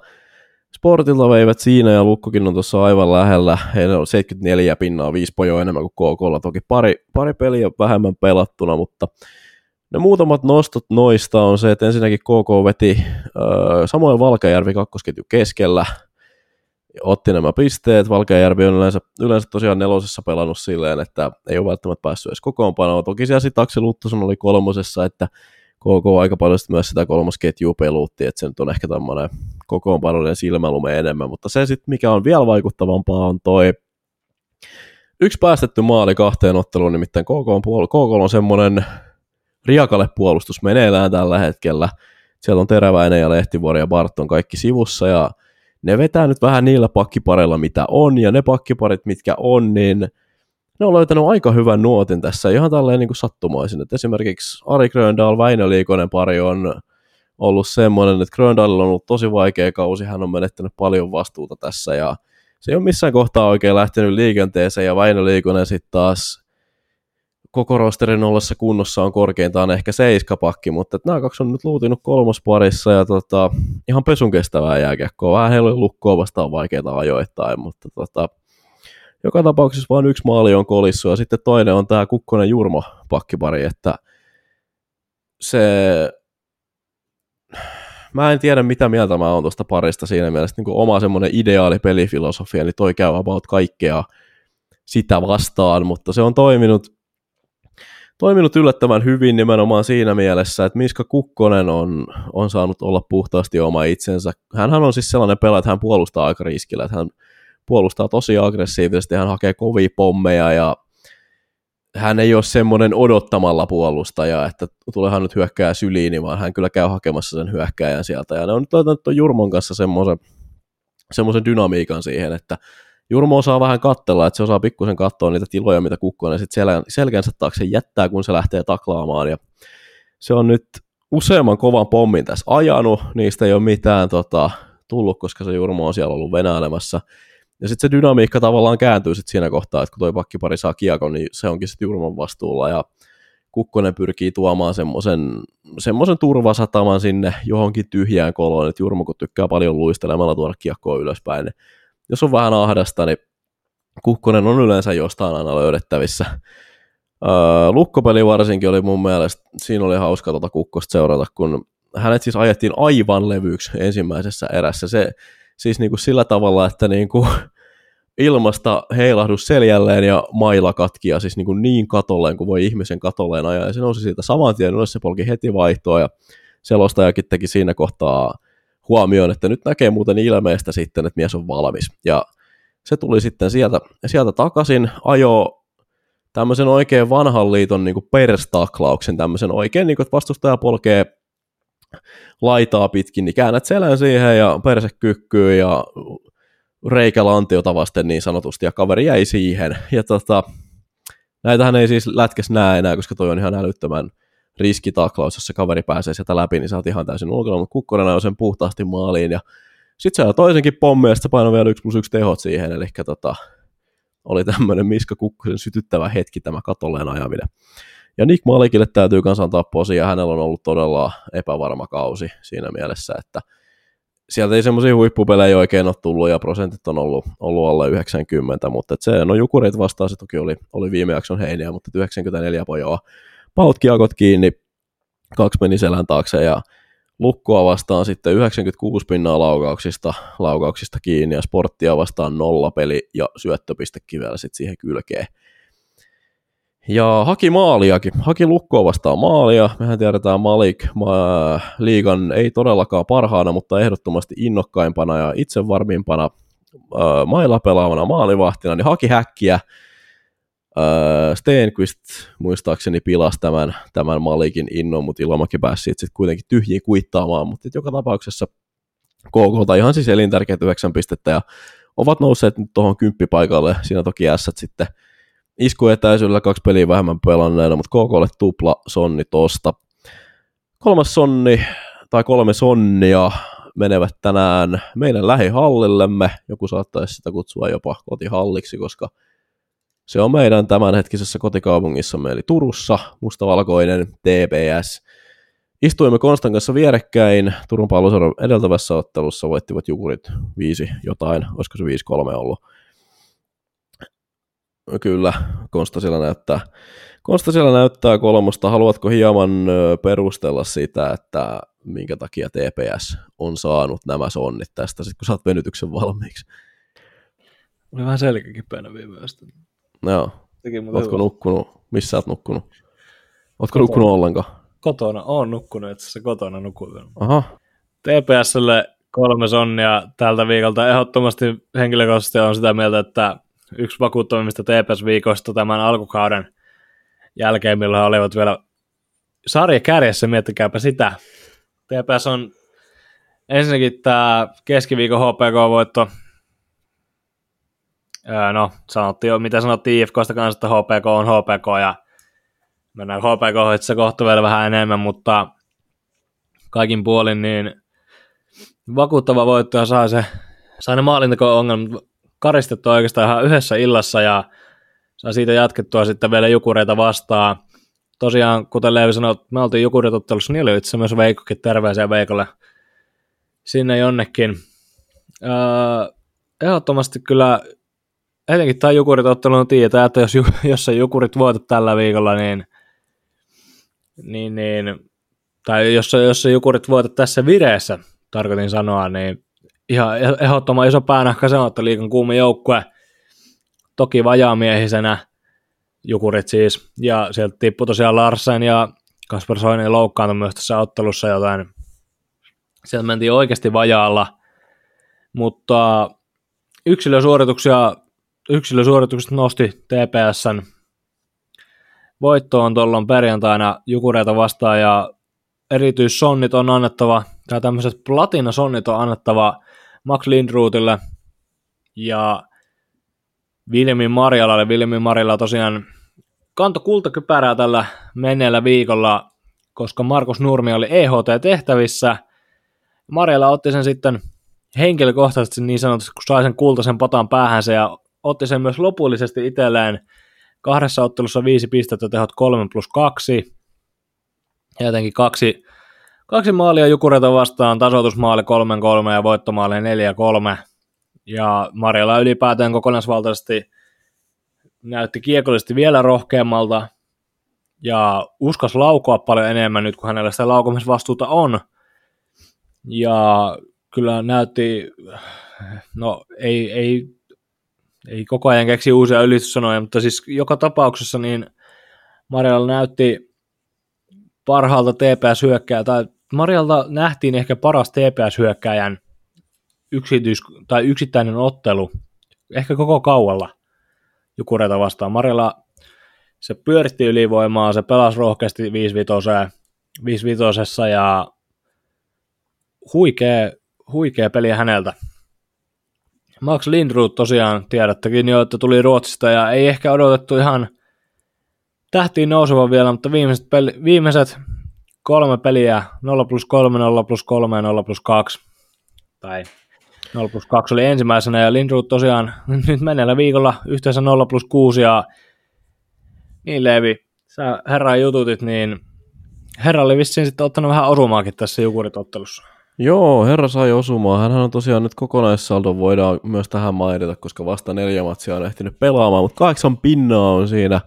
Sportilta veivät siinä ja Lukkokin on tuossa aivan lähellä. Heillä on 74 pinnaa, 5 pojoa enemmän kuin KKlla. Toki pari, pari peliä vähemmän pelattuna, mutta ne muutamat nostot noista on se, että ensinnäkin KK veti ö, Samoin Valkajärvi kakkosketju keskellä, otti nämä pisteet. Valkeajärvi on yleensä, yleensä tosiaan nelosessa pelannut silleen, että ei ole välttämättä päässyt edes kokoonpanoon. Toki siellä sitten Aksel Luttoson oli kolmosessa, että KK aika paljon sit myös sitä kolmosketjua peluutti, että se nyt on ehkä tämmöinen kokoonpanoinen silmälume enemmän, mutta se sitten mikä on vielä vaikuttavampaa on toi yksi päästetty maali kahteen otteluun, nimittäin KK on, puol- KK on semmoinen riakalle puolustus meneillään tällä hetkellä. Siellä on Teräväinen ja Lehtivuori ja Barton kaikki sivussa ja ne vetää nyt vähän niillä pakkipareilla, mitä on, ja ne pakkiparit, mitkä on, niin ne on löytänyt aika hyvän nuotin tässä ihan tälleen niin kuin sattumaisin. Et esimerkiksi Ari Gröndal, Väinö Liikonen pari on ollut semmoinen, että Gröndalilla on ollut tosi vaikea kausi, hän on menettänyt paljon vastuuta tässä, ja se ei ole missään kohtaa oikein lähtenyt liikenteeseen, ja Väinö Liikonen sitten taas koko rosterin ollessa kunnossa on korkeintaan ehkä seiskapakki, mutta nämä kaksi on nyt luutinut kolmosparissa ja tota, ihan pesun kestävää jääkiekkoa. Vähän heillä lukkoa vastaan vaikeita ajoittain, mutta tota, joka tapauksessa vain yksi maali on kolissu ja sitten toinen on tämä Kukkonen Jurmo pakkipari, että se mä en tiedä mitä mieltä mä oon tuosta parista siinä mielessä, niin kuin oma semmoinen ideaali pelifilosofia, niin toi käy about kaikkea sitä vastaan, mutta se on toiminut toiminut yllättävän hyvin nimenomaan siinä mielessä, että Miska Kukkonen on, on saanut olla puhtaasti oma itsensä. Hänhän on siis sellainen pelaaja, että hän puolustaa aika riskillä, että hän puolustaa tosi aggressiivisesti, hän hakee kovia pommeja ja hän ei ole semmoinen odottamalla puolustaja, että tulehan nyt hyökkää syliin, vaan hän kyllä käy hakemassa sen hyökkääjän sieltä. Ja ne on nyt löytänyt tuon Jurmon kanssa semmoisen, semmoisen dynamiikan siihen, että Jurmo osaa vähän kattella, että se osaa pikkusen katsoa niitä tiloja, mitä Kukkonen sitten sel- selkänsä taakse jättää, kun se lähtee taklaamaan. Ja se on nyt useamman kovan pommin tässä ajanut, niistä ei ole mitään tota, tullut, koska se Jurmo on siellä ollut venäilemässä. Ja sitten se dynamiikka tavallaan kääntyy sitten siinä kohtaa, että kun toi pakkipari saa kiekon, niin se onkin sitten Jurmon vastuulla. Ja Kukkonen pyrkii tuomaan semmoisen semmoisen turvasataman sinne johonkin tyhjään koloon, että Jurmo kun tykkää paljon luistelemalla tuoda kiekkoa ylöspäin, niin jos on vähän ahdasta, niin Kukkonen on yleensä jostain aina löydettävissä. Öö, lukkopeli varsinkin oli mun mielestä, siinä oli hauska tuota Kukkosta seurata, kun hänet siis ajettiin aivan levyksi ensimmäisessä erässä. Se siis niin kuin sillä tavalla, että niin kuin ilmasta heilahdus seljälleen ja maila katkia siis niin, kuin niin katolleen kuin voi ihmisen katolleen ajaa. Ja se nousi siitä saman tien ylös, se polki heti vaihtoa ja selostajakin teki siinä kohtaa huomioon, että nyt näkee muuten ilmeistä sitten, että mies on valmis. Ja se tuli sitten sieltä, sieltä takaisin, ajo tämmöisen oikein vanhan liiton niin perstaklauksen, tämmöisen oikein, niin kuin, että vastustaja polkee laitaa pitkin, niin käännät selän siihen ja perse kykkyy ja reikä lantiota vasten niin sanotusti, ja kaveri jäi siihen. Ja tota, näitähän ei siis lätkäs näe enää, koska toi on ihan älyttömän riskitaklaus, jos se kaveri pääsee sieltä läpi, niin sä oot ihan täysin ulkona, mutta Kukkonen on sen puhtaasti maaliin, ja sitten se toisenkin pommi, ja sitten painoi vielä 1 plus 1 tehot siihen, eli tota, oli tämmöinen Miska Kukkosen sytyttävä hetki tämä katolleen ajaminen. Ja Nick Malikille täytyy kanssa antaa posia, hänellä on ollut todella epävarma kausi siinä mielessä, että sieltä ei semmoisia huippupelejä oikein ole tullut ja prosentit on ollut, ollut alle 90, mutta se, no Jukurit vastaan se toki oli, oli viime jakson heiniä, mutta 94 pojoa pautkiakot kiinni, kaksi meni selän taakse ja lukkoa vastaan sitten 96 pinnaa laukauksista, laukauksista kiinni ja sporttia vastaan nolla peli ja syöttöpistekin vielä sitten siihen kylkeen. Ja haki maaliakin, haki lukkoa vastaan maalia. Mehän tiedetään Malik ma- liigan ei todellakaan parhaana, mutta ehdottomasti innokkaimpana ja itsevarmimpana äh, mailla pelaavana maalivahtina, niin haki häkkiä. Äh, Stenqvist muistaakseni pilasi tämän, tämän Malikin innon, mutta Ilomäki pääsi siitä sitten kuitenkin tyhjiin kuittaamaan, mutta joka tapauksessa KK ihan siis elintärkeät yhdeksän pistettä ja ovat nousseet nyt tuohon kymppipaikalle. Siinä toki S sitten iskuetäisyydellä kaksi peliä vähemmän pelanneena, mutta KKlle tupla sonni tosta. Kolmas sonni, tai kolme sonnia menevät tänään meidän lähihallillemme. Joku saattaisi sitä kutsua jopa kotihalliksi, koska se on meidän tämänhetkisessä kotikaupungissamme, eli Turussa, mustavalkoinen TPS. Istuimme Konstan kanssa vierekkäin. Turun palloseudun edeltävässä ottelussa voittivat Jukurit viisi jotain, olisiko se 5-3 ollut Kyllä, Konsta siellä näyttää. Konsta siellä näyttää kolmosta. Haluatko hieman perustella sitä, että minkä takia TPS on saanut nämä sonnit tästä, sit kun saat venytyksen valmiiksi? Oli vähän selkäkipeänä viime. Joo. Oletko nukkunut? Missä olet nukkunut? Oletko kotona. nukkunut ollenkaan? Kotona. Olen nukkunut itse asiassa kotona nukuin. Aha. TPSlle kolme sonnia tältä viikolta. Ehdottomasti henkilökohtaisesti on sitä mieltä, että yksi vakuuttavimmista TPS-viikoista tämän alkukauden jälkeen, milloin olivat vielä sarja kärjessä, miettikääpä sitä. TPS on ensinnäkin tämä keskiviikon HPK-voitto, no sanottiin jo, mitä sanottiin IFKsta kanssa, että HPK on HPK ja mennään HPK itse kohta vielä vähän enemmän, mutta kaikin puolin niin vakuuttava voitto ja sai se sai ne maalinteko-ongelmat karistettu oikeastaan ihan yhdessä illassa ja saa siitä jatkettua sitten vielä Jukureita vastaan. Tosiaan, kuten Leevi sanoi, me oltiin Jukurit-ottelussa, niin oli itse myös Veikkokin, terveisiä Veikolle sinne jonnekin. Öö, ehdottomasti kyllä, etenkin tämä Jukurit-ottelu tietää, että jos, (laughs) jos ei Jukurit voita tällä viikolla, niin, niin, niin tai jos, jos se Jukurit voita tässä vireessä, tarkoitin sanoa, niin ihan ehdottoman iso päänähkä se on, että liikan kuuma joukkue, toki vajaamiehisenä, Jukurit siis, ja sieltä tippui tosiaan Larsen ja Kasper Soinen loukkaantui myös tässä ottelussa jotain, sieltä mentiin oikeasti vajaalla, mutta yksilösuorituksia, yksilösuoritukset nosti TPSn voittoon tuolloin perjantaina Jukureita vastaan ja erityissonnit on annettava, tai tämmöiset platinasonnit on annettava Max Lindrootille ja Vilmi Marjalalle. Vilmi Marjala tosiaan kanto kultakypärää tällä menneellä viikolla, koska Markus Nurmi oli EHT-tehtävissä. Marjala otti sen sitten henkilökohtaisesti niin sanotusti, kun sai sen kultaisen patan päähänsä ja otti sen myös lopullisesti itselleen kahdessa ottelussa viisi pistettä, tehot 3 plus 2. Ja jotenkin kaksi Kaksi maalia Jukureita vastaan, tasoitusmaali 3-3 ja voittomaali 4-3. Ja Marjala ylipäätään kokonaisvaltaisesti näytti kiekollisesti vielä rohkeammalta ja uskas laukoa paljon enemmän nyt, kun hänellä sitä laukomisvastuuta on. Ja kyllä näytti, no ei, ei, ei koko ajan keksi uusia ylityssanoja, mutta siis joka tapauksessa niin Marjalla näytti parhaalta TPS-hyökkää tai Marjalta nähtiin ehkä paras TPS-hyökkäjän yksityis- tai yksittäinen ottelu, ehkä koko kaualla Jukureita vastaan. Marjalla se pyöritti ylivoimaa, se pelasi rohkeasti 5 5 ja huikea, huikea peli häneltä. Max Lindroth tosiaan tiedättekin jo, että tuli Ruotsista ja ei ehkä odotettu ihan tähtiin nouseva vielä, mutta viimeiset, peli, viimeiset kolme peliä, 0 plus 3, 0 plus 3 ja 0 plus 2. Tai 0 plus 2 oli ensimmäisenä ja Lindroth tosiaan (laughs) nyt menneellä viikolla yhteensä 0 plus 6 ja niin Leevi, sä herran jututit, niin herra oli vissiin sitten ottanut vähän osumaakin tässä jukuritottelussa. Joo, herra sai osumaan. Hän on tosiaan nyt kokonaissaldo voidaan myös tähän mainita, koska vasta neljä matsia on ehtinyt pelaamaan, mutta kahdeksan pinnaa on siinä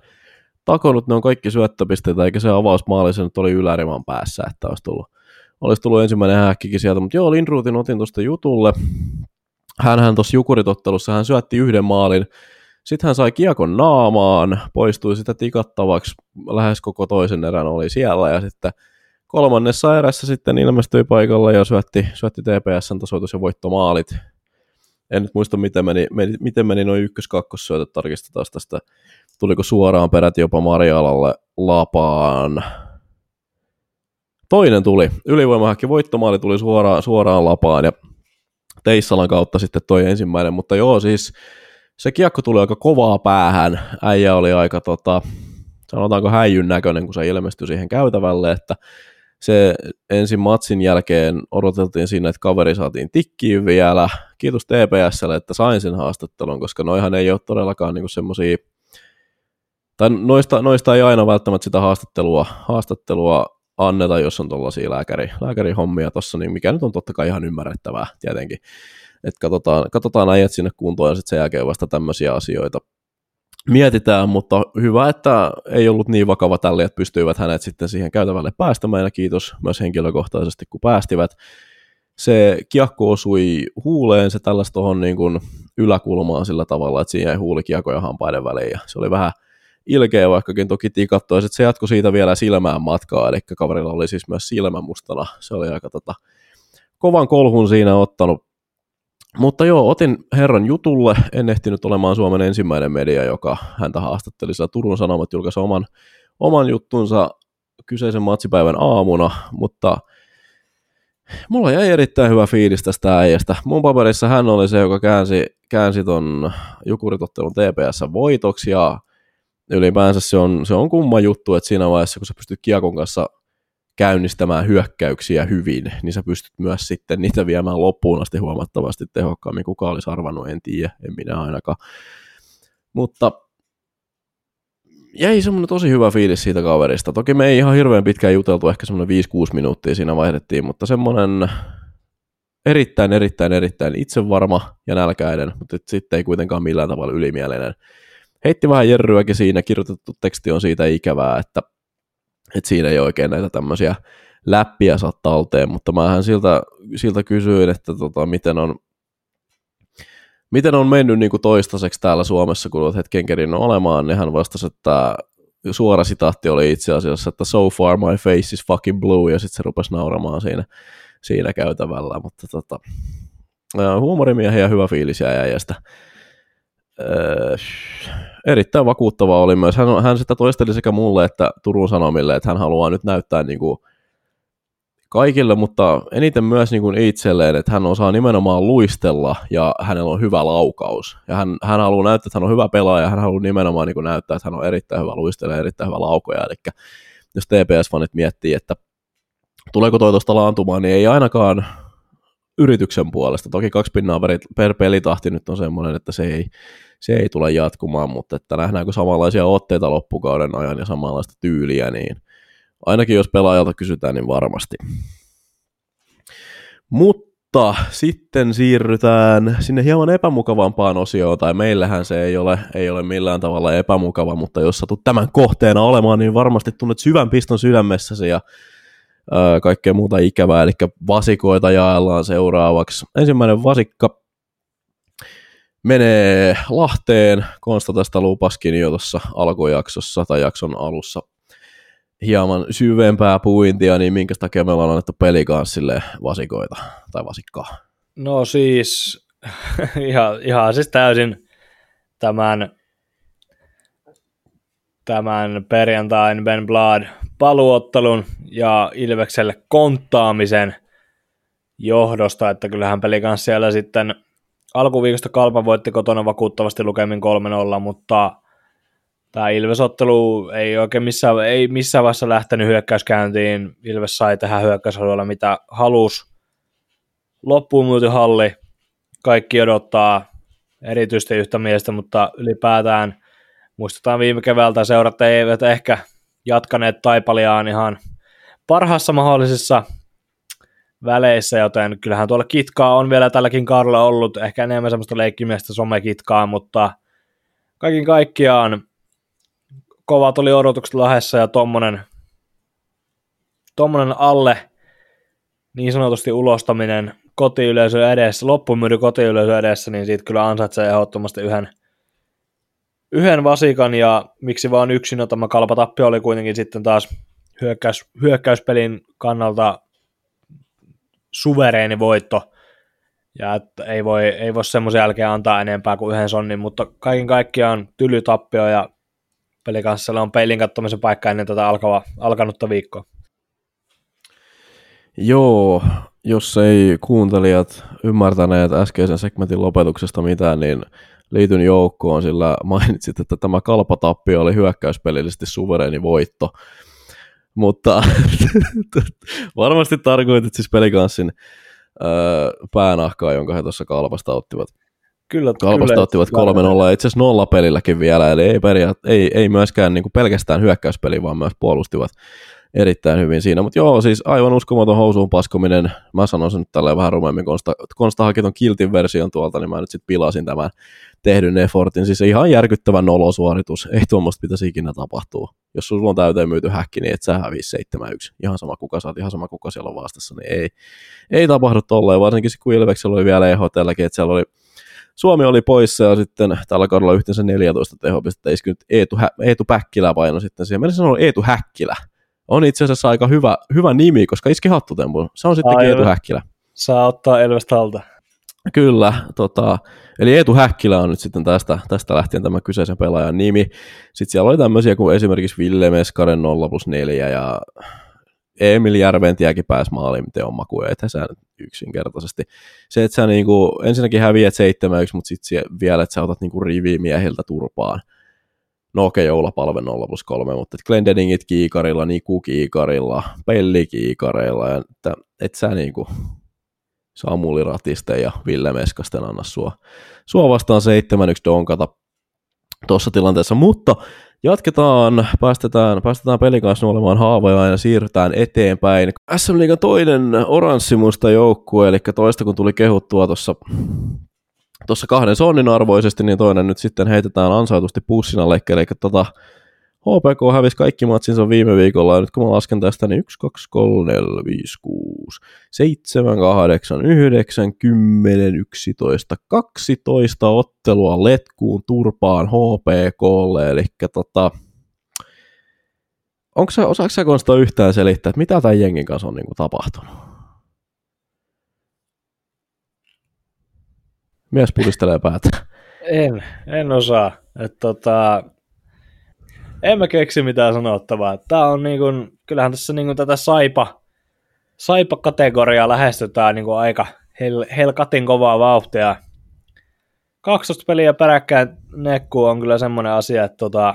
takonut, ne on kaikki syöttöpisteitä, eikä se avausmaali se nyt oli yläriman päässä, että olisi tullut, olisi tullut ensimmäinen häkkikin sieltä, mutta joo, Lindruutin otin tuosta jutulle. Hänhän tuossa jukuritottelussa, hän syötti yhden maalin, sitten hän sai kiekon naamaan, poistui sitä tikattavaksi, lähes koko toisen erän oli siellä, ja sitten kolmannessa erässä sitten ilmestyi paikalle ja syötti, syötti TPSn tasoitus- ja voittomaalit. En nyt muista, miten meni, meni, miten meni noin ykkös-kakkossyötöt, tarkistetaan tästä. Tuliko suoraan peräti jopa Marjalalle lapaan. Toinen tuli. Ylivoimahakki voittomaali tuli suoraan, suoraan lapaan ja Teissalan kautta sitten toi ensimmäinen, mutta joo siis se kiekko tuli aika kovaa päähän. Äijä oli aika tota, sanotaanko häijyn näköinen, kun se ilmestyi siihen käytävälle, että se ensin matsin jälkeen odoteltiin siinä, että kaveri saatiin tikkiin vielä. Kiitos TPSlle, että sain sen haastattelun, koska noihan ei ole todellakaan niinku semmoisia, tai noista, noista ei aina välttämättä sitä haastattelua, haastattelua anneta, jos on tuollaisia lääkäri, lääkärihommia tuossa, niin mikä nyt on totta kai ihan ymmärrettävää tietenkin. Että katsotaan, katsotaan äijät sinne kuntoon ja sitten sen jälkeen vasta tämmöisiä asioita mietitään, mutta hyvä, että ei ollut niin vakava tälle, että pystyivät hänet sitten siihen käytävälle päästämään, ja kiitos myös henkilökohtaisesti, kun päästivät. Se kiekko osui huuleen, se tällaista tuohon niin kuin yläkulmaan sillä tavalla, että siinä ei huuli ja hampaiden väliin, ja se oli vähän ilkeä, vaikkakin toki tikattu, ja sitten se jatkoi siitä vielä silmään matkaa, eli kaverilla oli siis myös silmä mustana, se oli aika tota, kovan kolhun siinä ottanut, mutta joo, otin herran jutulle, en ehtinyt olemaan Suomen ensimmäinen media, joka häntä haastatteli, sillä Turun Sanomat julkaisi oman, oman juttunsa kyseisen matsipäivän aamuna, mutta mulla jäi erittäin hyvä fiilis tästä äijästä. Mun paperissa hän oli se, joka käänsi, käänsi ton Jukuritottelun TPS voitoksi ja ylipäänsä se on, se on kumma juttu, että siinä vaiheessa, kun sä pystyt Kiekon kanssa käynnistämään hyökkäyksiä hyvin, niin sä pystyt myös sitten niitä viemään loppuun asti huomattavasti tehokkaammin. Kuka olisi arvannut, en tiedä, en minä ainakaan. Mutta jäi semmoinen tosi hyvä fiilis siitä kaverista. Toki me ei ihan hirveän pitkään juteltu, ehkä semmoinen 5-6 minuuttia siinä vaihdettiin, mutta semmoinen erittäin, erittäin, erittäin itsevarma ja nälkäinen, mutta sitten ei kuitenkaan millään tavalla ylimielinen. Heitti vähän jerryäkin siinä, kirjoitettu teksti on siitä ikävää, että että siinä ei oikein näitä tämmöisiä läppiä saa talteen, mutta mähän siltä, siltä kysyin, että tota, miten on miten on mennyt niin kuin toistaiseksi täällä Suomessa, kun olet hetken kerinnut olemaan, niin hän vastasi, että suora sitaatti oli itse asiassa, että so far my face is fucking blue, ja sitten se rupesi nauramaan siinä, siinä käytävällä, mutta tota, huumorimiehiä ja hyvä fiilis jäi äijästä. Öö, erittäin vakuuttava oli myös. Hän, hän sitä toisteli sekä mulle että Turun Sanomille, että hän haluaa nyt näyttää niin kuin kaikille, mutta eniten myös niin kuin itselleen, että hän osaa nimenomaan luistella ja hänellä on hyvä laukaus. Ja hän, hän haluaa näyttää, että hän on hyvä pelaaja ja hän haluaa nimenomaan niin kuin näyttää, että hän on erittäin hyvä luistelija ja erittäin hyvä laukoja. Eli jos TPS-fanit miettii, että tuleeko toi tuosta laantumaan, niin ei ainakaan yrityksen puolesta. Toki kaksi pinnaa per pelitahti nyt on semmoinen, että se ei, se ei tule jatkumaan, mutta että nähdäänkö samanlaisia otteita loppukauden ajan ja samanlaista tyyliä, niin ainakin jos pelaajalta kysytään, niin varmasti. Mutta sitten siirrytään sinne hieman epämukavampaan osioon, tai meillähän se ei ole, ei ole millään tavalla epämukava, mutta jos satut tämän kohteena olemaan, niin varmasti tunnet syvän piston sydämessäsi ja kaikkea muuta ikävää, eli vasikoita jaellaan seuraavaksi. Ensimmäinen vasikka menee Lahteen. Konsta tästä lupaskin jo tuossa alkujaksossa tai jakson alussa hieman syvempää puintia, niin minkä takia me ollaan annettu pelikanssille vasikoita tai vasikkaa? No siis (laughs) ihan, ihan siis täysin tämän, tämän perjantain Ben Blad paluottelun ja Ilvekselle konttaamisen johdosta, että kyllähän peli kanssa siellä sitten alkuviikosta Kalpa voitti kotona vakuuttavasti lukemin 3-0, mutta tämä Ilves-ottelu ei oikein missään, ei missään vaiheessa lähtenyt hyökkäyskäyntiin. Ilves sai tehdä hyökkäysalueella mitä halus. Loppuun myyty halli. Kaikki odottaa erityisesti yhtä miestä, mutta ylipäätään muistetaan viime keväältä seurat eivät ehkä jatkaneet Taipaliaan ihan parhaassa mahdollisessa väleissä, joten kyllähän tuolla kitkaa on vielä tälläkin kaudella ollut, ehkä enemmän semmoista leikkimiestä somekitkaa, mutta kaikin kaikkiaan kovat oli odotukset lahessa ja tommonen, tommonen alle niin sanotusti ulostaminen kotiyleisö edessä, loppumyry kotiyleisö edessä, niin siitä kyllä ansaitsee ehdottomasti yhden, yhden vasikan ja miksi vaan yksin no, tämä kalpatappio oli kuitenkin sitten taas hyökkäys, hyökkäyspelin kannalta suvereeni voitto, ja ei voi, ei voi semmoisen jälkeen antaa enempää kuin yhden sonnin, mutta kaiken kaikkiaan tylytappio ja pelikanssalla on peilin kattomisen paikka ennen tätä alkava, alkanutta viikkoa. Joo, jos ei kuuntelijat ymmärtäneet äskeisen segmentin lopetuksesta mitään, niin liityn joukkoon, sillä mainitsit, että tämä kalpatappio oli hyökkäyspelillisesti suvereeni voitto. Mutta (laughs) varmasti tarkoitit siis pelikanssin öö, päänahkaa, jonka he tuossa kalpasta ottivat. Kyllä, Kalpasta kyllä, ottivat 3-0, itse asiassa nolla pelilläkin vielä, eli ei, periaat- ei, ei myöskään niin kuin pelkästään hyökkäyspeli, vaan myös puolustivat erittäin hyvin siinä. Mutta joo, siis aivan uskomaton housuun paskominen. Mä sanon sen nyt tälleen vähän rumemmin, Konsta, Konsta haki ton kiltin version tuolta, niin mä nyt sitten pilasin tämän tehdyn effortin. Siis ihan järkyttävä nolosuoritus. Ei tuommoista pitäisi ikinä tapahtua. Jos sulla on täyteen myyty häkki, niin et sä hävisi 7-1. Ihan sama kuka saat, ihan sama kuka siellä on vastassa, niin ei, ei tapahdu tolleen. Varsinkin kun Ilveksellä oli vielä EHTlläkin, että siellä oli Suomi oli poissa ja sitten tällä kaudella yhteensä 14 tehopistettä iskynyt Eetu, Hä- Eetu Päkkilä paino sitten siihen. Meillä sanoo Eetu Häkkilä. On itse asiassa aika hyvä, hyvä nimi, koska iski hattutempun. Se on sitten. Eetu Häkkilä. Saa ottaa Elvestä alta. Kyllä, tota, eli Eetu Häkkilä on nyt sitten tästä, tästä lähtien tämä kyseisen pelaajan nimi. Sitten siellä oli tämmöisiä kuin esimerkiksi Ville Meskaren 0 plus 4 ja Emil Järventiäkin pääsi maaliin teon makuun, ethän sä nyt yksinkertaisesti. Se, että sä niinku, ensinnäkin häviät 7 mutta sitten vielä, että sä otat niinku rivimiehiltä turpaan. No okei, joulapalve 0 plus 3, mutta et Glendenningit kiikarilla, Niku kiikarilla, Pelli kiikareilla, ja että et sä niinku Samuli Ratiste ja Ville Meskasten anna sua, sua vastaan 7-1 donkata tuossa tilanteessa, mutta jatketaan, päästetään, päästetään pelin kanssa olemaan haavoja ja siirrytään eteenpäin. SM Liigan toinen oranssimusta joukkue, eli toista kun tuli kehuttua tuossa tuossa kahden sonnin arvoisesti, niin toinen nyt sitten heitetään ansaitusti pussin alle, eli tota, HPK hävisi kaikki matsinsa viime viikolla, ja nyt kun mä lasken tästä, niin 1, 2, 3, 4, 5, 6, 7, 8, 9, 10, 11, 12 ottelua letkuun turpaan HPKlle, eli tota, onko sä, osaako sä Konsta yhtään selittää, että mitä tämän jengin kanssa on niinku tapahtunut? Mies pudistelee päätä. En, en osaa. Et tota, en mä keksi mitään sanottavaa. Tää on niin kun, kyllähän tässä niin kun tätä saipa, saipa-kategoriaa lähestytään niin kun aika hel, helkatin kovaa vauhtia. 12 peliä peräkkäin nekku on kyllä semmoinen asia, että tota,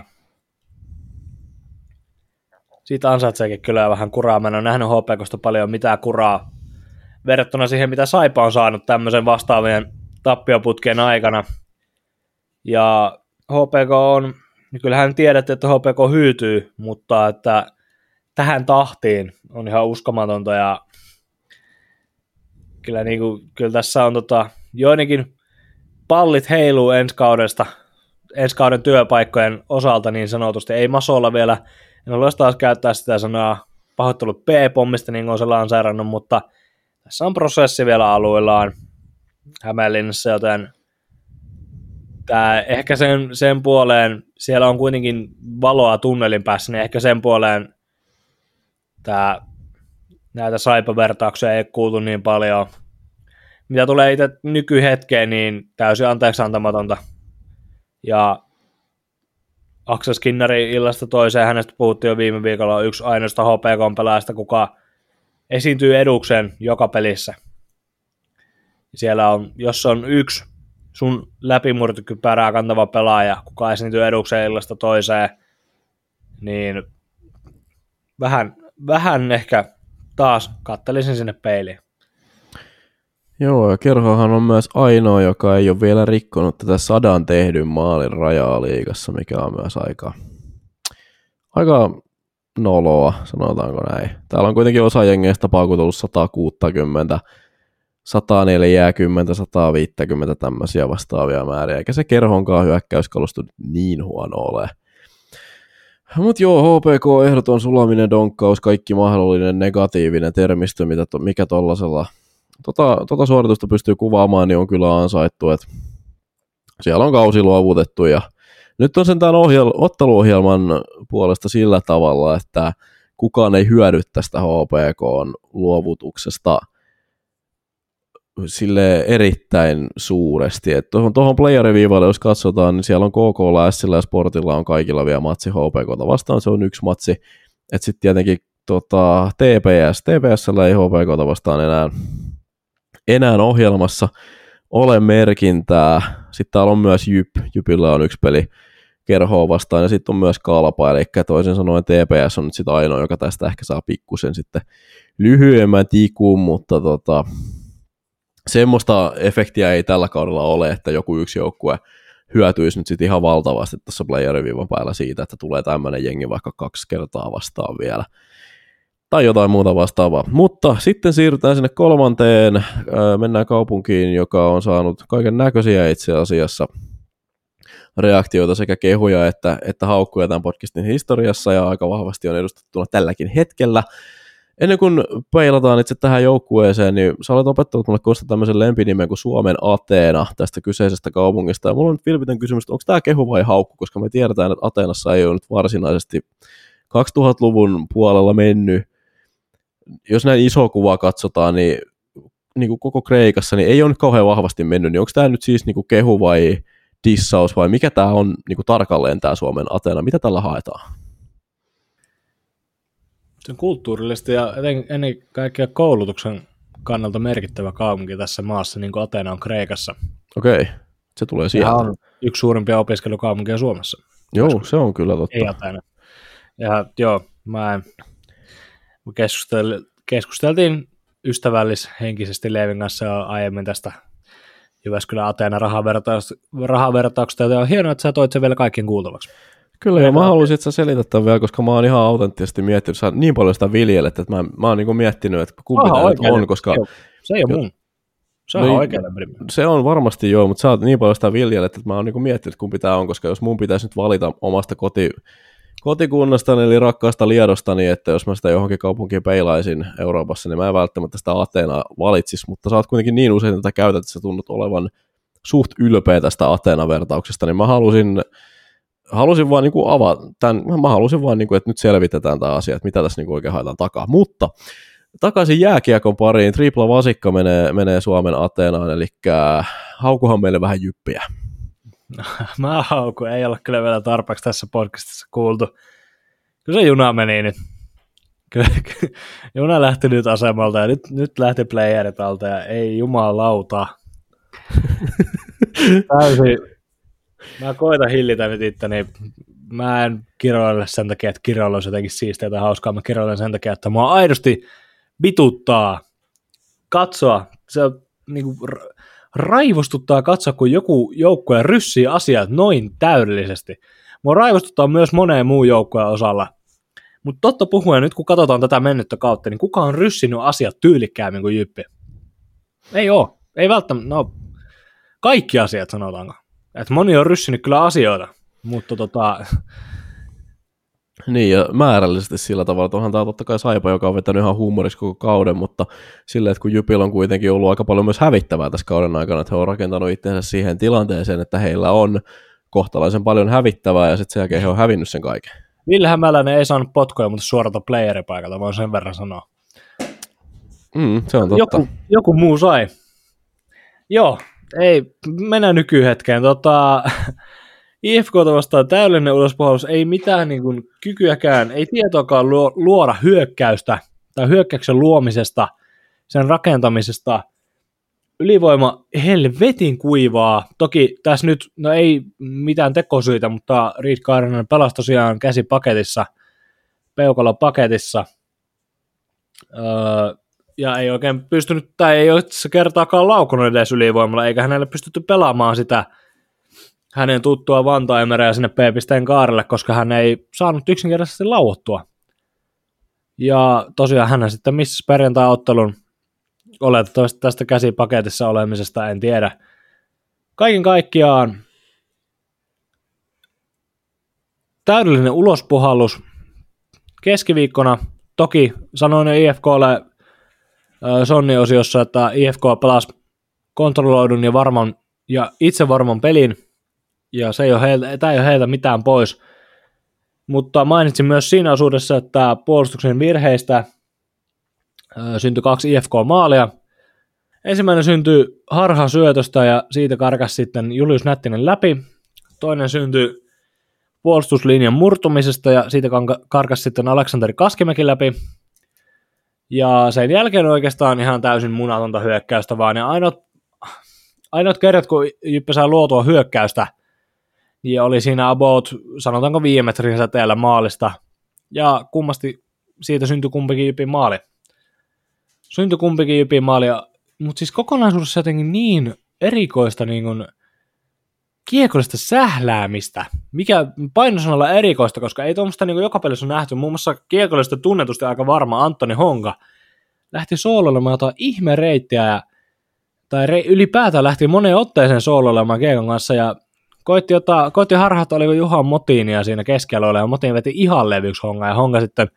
siitä ansaitseekin kyllä vähän kuraa. Mä en ole nähnyt HPKsta paljon mitään kuraa verrattuna siihen, mitä Saipa on saanut tämmöisen vastaavien tappioputkien aikana. Ja HPK on, niin kyllähän tiedätte, että HPK hyytyy, mutta että tähän tahtiin on ihan uskomatonta ja kyllä, niin kuin, kyllä tässä on tota, joidenkin pallit heiluu ensi kaudesta, ensi kauden työpaikkojen osalta niin sanotusti. Ei Masolla vielä, en ole taas käyttää sitä sanaa pahoittelut P-pommista, niin kuin se lanseerannut, mutta tässä on prosessi vielä alueellaan Hämeenlinnassa, joten tää, ehkä sen, sen puoleen, siellä on kuitenkin valoa tunnelin päässä, niin ehkä sen puoleen tää, näitä saipavertauksia ei kuultu niin paljon. Mitä tulee itse nykyhetkeen, niin täysin anteeksi antamatonta. Ja Aksel Skinnari illasta toiseen, hänestä puhuttiin jo viime viikolla, yksi ainoasta HPK-pelaajasta, kuka esiintyy edukseen joka pelissä. Siellä on, jos on yksi sun läpimurtokypärää kantava pelaaja, kuka esiintyy edukseen illasta toiseen, niin vähän, vähän ehkä taas kattelisin sinne peiliin. Joo, ja Kerhohan on myös ainoa, joka ei ole vielä rikkonut tätä sadan tehdyn maalin rajaa liigassa, mikä on myös aika, aika noloa, sanotaanko näin. Täällä on kuitenkin osa jengeistä paukutellut 160, 140, 150 tämmöisiä vastaavia määriä, eikä se kerhonkaan hyökkäyskalusto niin huono ole. Mutta joo, HPK ehdoton sulaminen, donkkaus, kaikki mahdollinen negatiivinen termistö, mitä to, mikä tollasella tota, tota suoritusta pystyy kuvaamaan, niin on kyllä ansaittu, että siellä on kausi luovutettu ja nyt on sen tämän ohjel- otteluohjelman puolesta sillä tavalla, että kukaan ei hyödy tästä HPK luovutuksesta sille erittäin suuresti. Tuohon, tuohon playeriviivalle, jos katsotaan, niin siellä on KK, Sillä ja Sportilla on kaikilla vielä matsi HPK vastaan, se on yksi matsi. Että sitten tietenkin tota, TPS, TPSllä ei HPK vastaan enää, enää ohjelmassa ole merkintää. Sitten täällä on myös Jyp, Jypillä on yksi peli kerhoa vastaan, ja sitten on myös kalpa, eli toisin sanoen TPS on nyt sitten ainoa, joka tästä ehkä saa pikkusen sitten lyhyemmän tikun, mutta tota, semmoista efektiä ei tällä kaudella ole, että joku yksi joukkue hyötyisi nyt sitten ihan valtavasti tuossa playeriviivan päällä siitä, että tulee tämmöinen jengi vaikka kaksi kertaa vastaan vielä. Tai jotain muuta vastaavaa. Mutta sitten siirrytään sinne kolmanteen, mennään kaupunkiin, joka on saanut kaiken näköisiä itse asiassa reaktioita sekä kehuja että, että haukkuja tämän podcastin historiassa ja aika vahvasti on edustettuna tälläkin hetkellä. Ennen kuin peilataan itse tähän joukkueeseen, niin sä olet opettanut mulle Kosta tämmöisen lempinimen kuin Suomen Ateena tästä kyseisestä kaupungista. Ja mulla on nyt vilpitön kysymys, onko tämä kehu vai haukku, koska me tiedetään, että Ateenassa ei ole nyt varsinaisesti 2000-luvun puolella mennyt. Jos näin iso kuva katsotaan, niin, niin kuin koko Kreikassa, niin ei ole nyt kauhean vahvasti mennyt. Niin onko tämä nyt siis niin kuin kehu vai dissaus vai mikä tämä on niin kuin tarkalleen tämä Suomen Ateena? Mitä tällä haetaan? Se on kulttuurillisesti ja ennen kaikkea koulutuksen kannalta merkittävä kaupunki tässä maassa, niin kuin Atena on Kreikassa. Okei, se tulee sieltä. Ja on yksi suurimpia opiskelukaupunkia Suomessa. Joo, Joskus. se on kyllä totta. Ei Atena. Ja joo, mä keskustel, keskusteltiin ystävällishenkisesti Leevin kanssa aiemmin tästä Jyväskylän Ateena rahavertauksesta, ja on hienoa, että sä toit sen vielä kaikkien kuultavaksi. Kyllä, ja mä haluaisin, että sä selität tämän vielä, koska mä oon ihan autenttisesti miettinyt, sä niin paljon sitä viljelet, että mä, mä oon niin miettinyt, että kumpi tämä nyt on, koska... Se ei ole mun. Se on no, oikein Se on varmasti joo, mutta sä oot niin paljon sitä viljelet, että mä oon niin miettinyt, kumpi tämä on, koska jos mun pitäisi nyt valita omasta koti, kotikunnastani, eli rakkaasta Liedostani, että jos mä sitä johonkin kaupunkiin peilaisin Euroopassa, niin mä en välttämättä sitä Ateenaa valitsis, mutta sä oot kuitenkin niin usein tätä käytät, että sä tunnut olevan suht ylpeä tästä Ateena-vertauksesta, niin mä halusin halusin vaan niin kuin avata tämän, mä halusin vaan, niin kuin, että nyt selvitetään tämä asia, että mitä tässä niin kuin oikein haetaan takaa. Mutta takaisin jääkiekon pariin, tripla vasikka menee, menee Suomen Ateenaan, eli haukuhan meille vähän jyppiä. (laughs) mä hauku, ei ole kyllä vielä tarpeeksi tässä podcastissa kuultu. Kyllä se juna meni nyt. Kyllä, juna lähti nyt asemalta ja nyt, nyt lähti playerit alta ja ei jumalauta. (laughs) Täysin, Mä koitan hillitä nyt itteni. Mä en kiroile sen takia, että kiroilu olisi jotenkin siistiä tai hauskaa. Mä kiroilen sen takia, että mua aidosti vituttaa katsoa. Se niin kuin, raivostuttaa katsoa, kun joku joukkue ryssii asiat noin täydellisesti. Mua raivostuttaa myös moneen muun joukkueen osalla. Mutta totta puhuen, nyt kun katsotaan tätä mennyttä kautta, niin kuka on ryssinyt asiat tyylikkäämmin kuin Jyppi? Ei oo. Ei välttämättä, no kaikki asiat sanotaanko. Et moni on ryssinyt kyllä asioita, mutta tota... (laughs) Niin, ja määrällisesti sillä tavalla, että onhan tämä totta kai Saipa, joka on vetänyt ihan huumorissa koko kauden, mutta silleen, että kun Jypil on kuitenkin ollut aika paljon myös hävittävää tässä kauden aikana, että he on rakentanut itsensä siihen tilanteeseen, että heillä on kohtalaisen paljon hävittävää, ja sitten sen jälkeen he on hävinnyt sen kaiken. Ville Hämäläinen ei saanut potkoja, mutta suorata playeripaikalta, voin sen verran sanoa. Mm, se on totta. Joku, joku muu sai. Joo, ei, mennään nykyhetkeen. Tota, (laughs) IFK vastaan täydellinen ulospuhallus, ei mitään niin kuin, kykyäkään, ei tietoakaan luoda hyökkäystä tai hyökkäyksen luomisesta, sen rakentamisesta. ylivoima helvetin kuivaa. Toki tässä nyt, no ei mitään tekosyitä, mutta Reed Kairanen pelasi tosiaan käsipaketissa, peukalopaketissa. Öö, ja ei oikein pystynyt, tai ei ole kertaakaan laukunut edes ylivoimalla, eikä hänelle pystytty pelaamaan sitä hänen tuttua Vantaimereä sinne P-pisteen kaarelle, koska hän ei saanut yksinkertaisesti lauottua. Ja tosiaan hän sitten missä perjantai-ottelun oletettavasti tästä käsipaketissa olemisesta, en tiedä. Kaiken kaikkiaan täydellinen ulospuhallus keskiviikkona. Toki sanoin jo IFKlle Sonni-osiossa, että IFK pelasi kontrolloidun ja varman ja itse varman pelin, ja se ei ole heiltä, tämä ei ole heiltä mitään pois. Mutta mainitsin myös siinä osuudessa, että puolustuksen virheistä syntyi kaksi IFK-maalia. Ensimmäinen syntyi harha syötöstä ja siitä karkas sitten Julius Nättinen läpi. Toinen syntyi puolustuslinjan murtumisesta ja siitä karkas sitten Aleksanteri Kaskimäki läpi. Ja sen jälkeen oikeastaan ihan täysin munatonta hyökkäystä, vaan ne ainoat, ainoat kerrat, kun Jyppä saa luotua hyökkäystä, niin oli siinä about, sanotaanko viime metrin säteellä maalista. Ja kummasti siitä syntyi kumpikin Jypin maali. Syntyi kumpikin Jypin maali, mutta siis kokonaisuudessa jotenkin niin erikoista niin kuin, kiekollista sähläämistä, mikä painosanalla erikoista, koska ei tuommoista niin joka pelissä on nähty. Muun muassa kiekollista tunnetusti aika varma Antoni Honka lähti sooloilemaan jotain ihme reittiä ja, tai re, ylipäätään lähti moneen otteeseen sooloilemaan kiekon kanssa ja koitti, ottaa, koitti harhata, oliko Juhan Motiinia siinä keskellä ja Motiin veti ihan levyksi Honga ja Honga sitten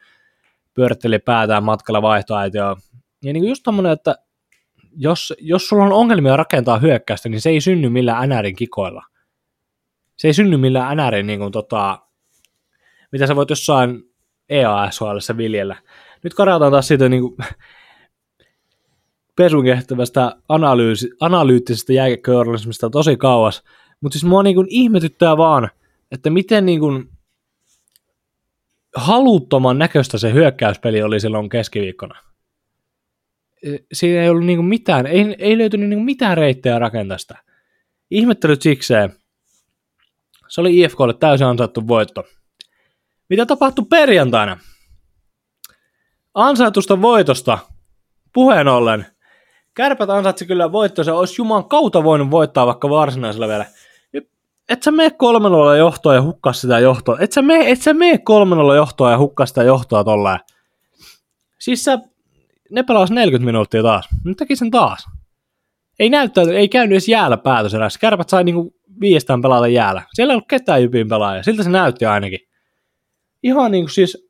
pyöritteli päätään matkalla vaihtoaitioon. Ja niin kuin just tommonen, että jos, jos sulla on ongelmia rakentaa hyökkäystä, niin se ei synny millään NRin kikoilla. Se ei synny millään NRin niin kuin, tota, mitä sä voit jossain EASHL viljellä. Nyt karataan taas siitä niin kuin, pesun kehtävästä analyysi, analyyttisestä jääkeköörlismistä tosi kauas. Mutta siis mua niin kuin ihmetyttää vaan, että miten niin kuin haluttoman näköistä se hyökkäyspeli oli silloin keskiviikkona siinä ei ollut niinku mitään, ei, ei löytynyt niinku mitään reittejä rakentaa sitä. Ihmettelyt sikseen. Se oli IFKlle täysin ansaittu voitto. Mitä tapahtui perjantaina? Ansaitusta voitosta puheen ollen. Kärpät ansaitsi kyllä voitto, se olisi Juman kautta voinut voittaa vaikka varsinaisella vielä. Et sä mene kolmenolla johtoa ja hukkaa sitä johtoa. Et sä mene, et sä mene kolmenolla johtoa ja hukkaa sitä johtoa tolleen. Siis sä ne pelasi 40 minuuttia taas. Nyt teki sen taas. Ei näyttänyt, ei käynyt edes jäällä päätöserässä. Kärpät sai niinku viestään pelata jäällä. Siellä ei ollut ketään jypin pelaaja. Siltä se näytti ainakin. Ihan niinku siis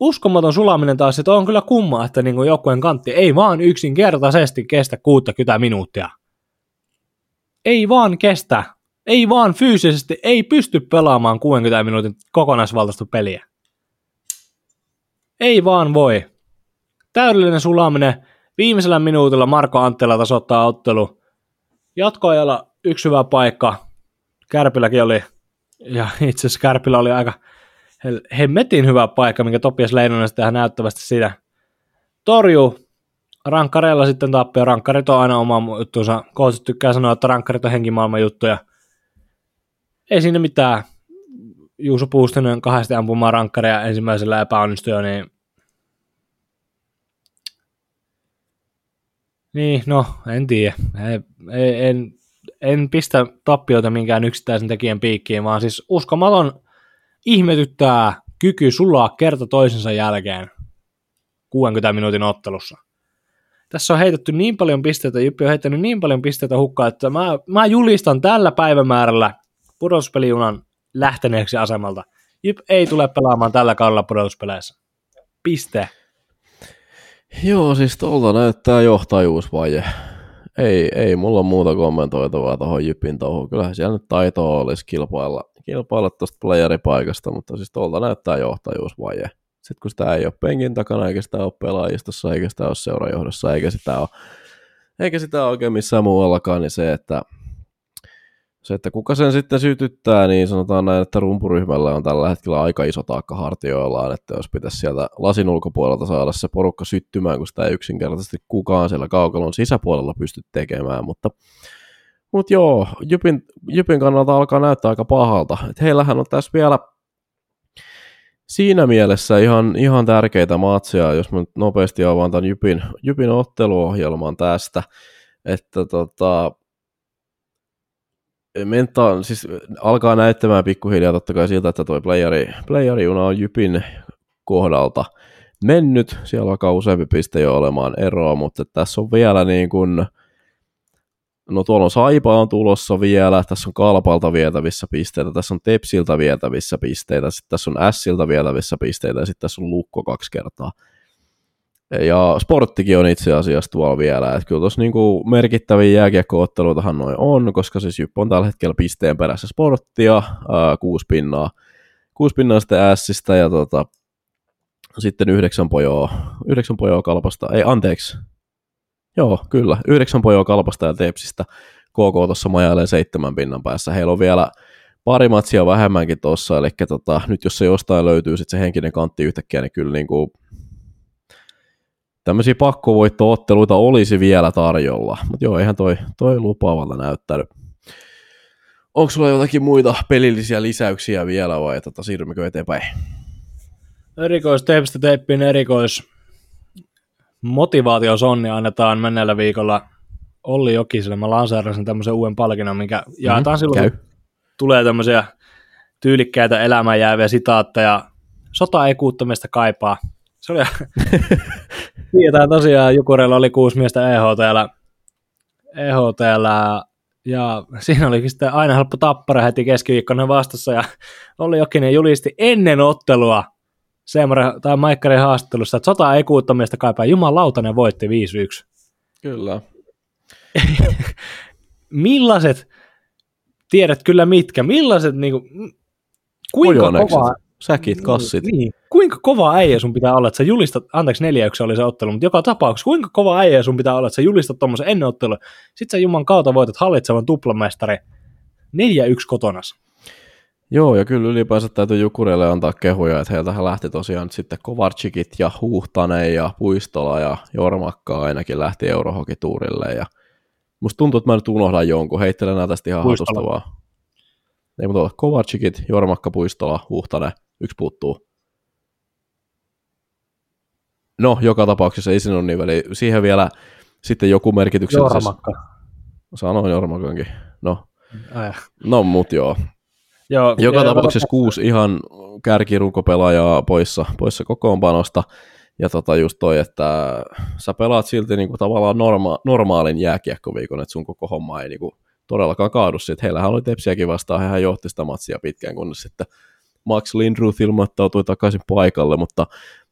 uskomaton sulaminen taas, että on kyllä kumma, että niinku joukkueen kantti ei vaan yksinkertaisesti kestä 60 minuuttia. Ei vaan kestä. Ei vaan fyysisesti, ei pysty pelaamaan 60 minuutin kokonaisvaltaista peliä. Ei vaan voi täydellinen sulaminen. Viimeisellä minuutilla Marko Anttila tasoittaa ottelu. Jatkoajalla yksi hyvä paikka. Kärpilläkin oli, ja (laughs) itse asiassa Kärpillä oli aika hemmetin hyvä paikka, minkä Topias Leinonen sitten ihan näyttävästi siitä torjuu. Rankkareilla sitten tappio. Rankkarit on aina oma juttuunsa. Kootsit tykkää sanoa, että rankkarit on henkimaailman juttuja. Ei siinä mitään. Juuso Puustinen kahdesti ampumaan rankkaria ensimmäisellä epäonnistui, niin Niin, no, en tiedä. En, en, en pistä tappioita minkään yksittäisen tekijän piikkiin, vaan siis uskomaton ihmetyttää kyky sulaa kerta toisensa jälkeen 60 minuutin ottelussa. Tässä on heitetty niin paljon pisteitä, Jyppi on heittänyt niin paljon pisteitä hukkaan, että mä, mä julistan tällä päivämäärällä pudotuspelijunan lähteneeksi asemalta. Jyp ei tule pelaamaan tällä kaudella pudotuspeleissä. Piste. Joo, siis tuolta näyttää johtajuusvaje. Ei, ei mulla muuta kommentoitavaa tuohon Jypin touhuun. Kyllähän siellä nyt taitoa olisi kilpailla, kilpailla tuosta playeripaikasta, mutta siis tuolta näyttää johtajuusvaje. Sitten kun sitä ei ole penkin takana, eikä sitä ole pelaajistossa, eikä sitä ole seurajohdossa, eikä sitä ole, eikä sitä ole oikein missään muuallakaan, niin se, että se, että kuka sen sitten sytyttää, niin sanotaan näin, että rumpuryhmällä on tällä hetkellä aika iso taakka hartioillaan, että jos pitäisi sieltä lasin ulkopuolelta saada se porukka syttymään, kun sitä ei yksinkertaisesti kukaan siellä kaukalon sisäpuolella pysty tekemään, mutta mutta joo, Jypin, Jypin kannalta alkaa näyttää aika pahalta. Et heillähän on tässä vielä siinä mielessä ihan, ihan tärkeitä matseja, jos mä nyt nopeasti avaan tämän Jypin, Jypin otteluohjelman tästä, että tota, menta, siis alkaa näyttämään pikkuhiljaa totta kai siltä, että tuo playeri, playeri-juna on Jypin kohdalta mennyt. Siellä alkaa useampi piste jo olemaan eroa, mutta tässä on vielä niin kuin, no tuolla on Saipa on tulossa vielä, tässä on Kalpalta vietävissä pisteitä, tässä on Tepsiltä vietävissä pisteitä, sitten tässä on Siltä vietävissä pisteitä ja sitten tässä on Lukko kaksi kertaa. Ja sporttikin on itse asiassa tuolla vielä, että kyllä tuossa niinku merkittäviä jääkiekkootteluitahan noin on, koska siis Jypp on tällä hetkellä pisteen perässä sporttia, ää, kuusi pinnaa, kuusi pinnaa sitten Ässistä ja tota, sitten yhdeksän pojoa, yhdeksän pojoa kalpasta, ei anteeksi, joo kyllä, yhdeksän pojoa kalpasta ja tepsistä, KK tuossa majailee seitsemän pinnan päässä, heillä on vielä pari matsia vähemmänkin tuossa, eli tota, nyt jos se jostain löytyy sitten se henkinen kantti yhtäkkiä, niin kyllä niin kuin tämmöisiä pakkovoittootteluita olisi vielä tarjolla. Mutta joo, eihän toi, toi lupaavalta näyttänyt. Onko sulla jotakin muita pelillisiä lisäyksiä vielä vai tota, siirrymmekö eteenpäin? Erikois teipistä teippiin erikois motivaatiosonni annetaan menneellä viikolla Olli Jokiselle. Mä lanseerasin tämmöisen uuden palkinnon, mikä mm-hmm, jaetaan silloin, käy. tulee tämmöisiä tyylikkäitä elämään jääviä sitaatteja. Sota ei kuuttamista kaipaa. Se oli (laughs) Tiedetään tosiaan, Jukureilla oli kuusi miestä EHTllä, EHTllä ja siinä olikin sitten aina helppo tappara heti keskiviikkona vastassa ja oli Jokinen julisti ennen ottelua Seemare, tai Maikkarin haastattelussa, että sota ei kuuttamista kaipaa. Jumalauta voitti 5-1. Kyllä. (laughs) millaiset, tiedät kyllä mitkä, millaiset, niin kuin, kuinka kova, säkit, kassit. Niin, kuinka kova äijä sun pitää olla, että sä julistat, anteeksi neljä yksi oli se ottelu, mutta joka tapauksessa, kuinka kova äijä sun pitää olla, että sä julistat tuommoisen ennen ottelun, sit sä Juman kautta voitat hallitsevan tuplamestari 4-1 kotonas. Joo, ja kyllä ylipäänsä täytyy Jukureille antaa kehuja, että heiltähän lähti tosiaan sitten Kovarchikit ja Huhtanen ja Puistola ja Jormakka ainakin lähti Eurohokituurille ja musta tuntuu, että mä nyt unohdan jonkun, heittelen näitä tästä ihan hatusta vaan. Ei mutta Kovarchikit, Jormakka, Puistola, Huhtanen, yksi puuttuu. No, joka tapauksessa ei siinä ole niin väliä. Siihen vielä sitten joku merkityksellisesti. Jormakka. Sanoin Jormakankin. No, Ai. no mut joo. joo joka ja tapauksessa kuusi ihan kärkirukopelaajaa poissa, poissa kokoonpanosta. Ja tota just toi, että sä pelaat silti niinku tavallaan norma- normaalin jääkiekkoviikon, että sun koko homma ei niinku todellakaan kaadu. Sitten heillähän oli tepsiäkin vastaan, hehän johti sitä matsia pitkään, kunnes sitten Max Lindruth ilmoittautui takaisin paikalle, mutta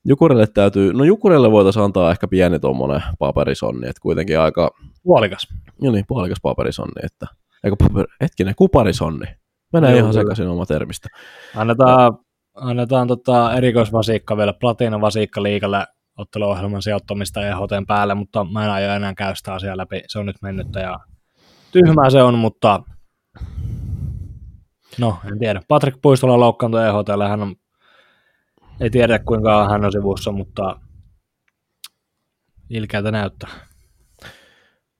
Jukurelle täytyy, no Jukurelle voitaisiin antaa ehkä pieni tuommoinen paperisonni, että kuitenkin aika... Puolikas. Joo niin, puolikas paperisonni, että... Eikö paper, hetkinen, kuparisonni. Menee Joo, ihan sekaisin oma termistä. Annetaan, annetaan tota erikoisvasiikka vielä, platinavasiikka liikalle otteluohjelman sijoittamista EHTn päälle, mutta mä en aio enää käy sitä asiaa läpi. Se on nyt mennyt ja tyhmää se on, mutta No, en tiedä. Patrick Puistola loukkaantui EHTL, hän on, ei tiedä kuinka hän on sivussa, mutta ilkeältä näyttää.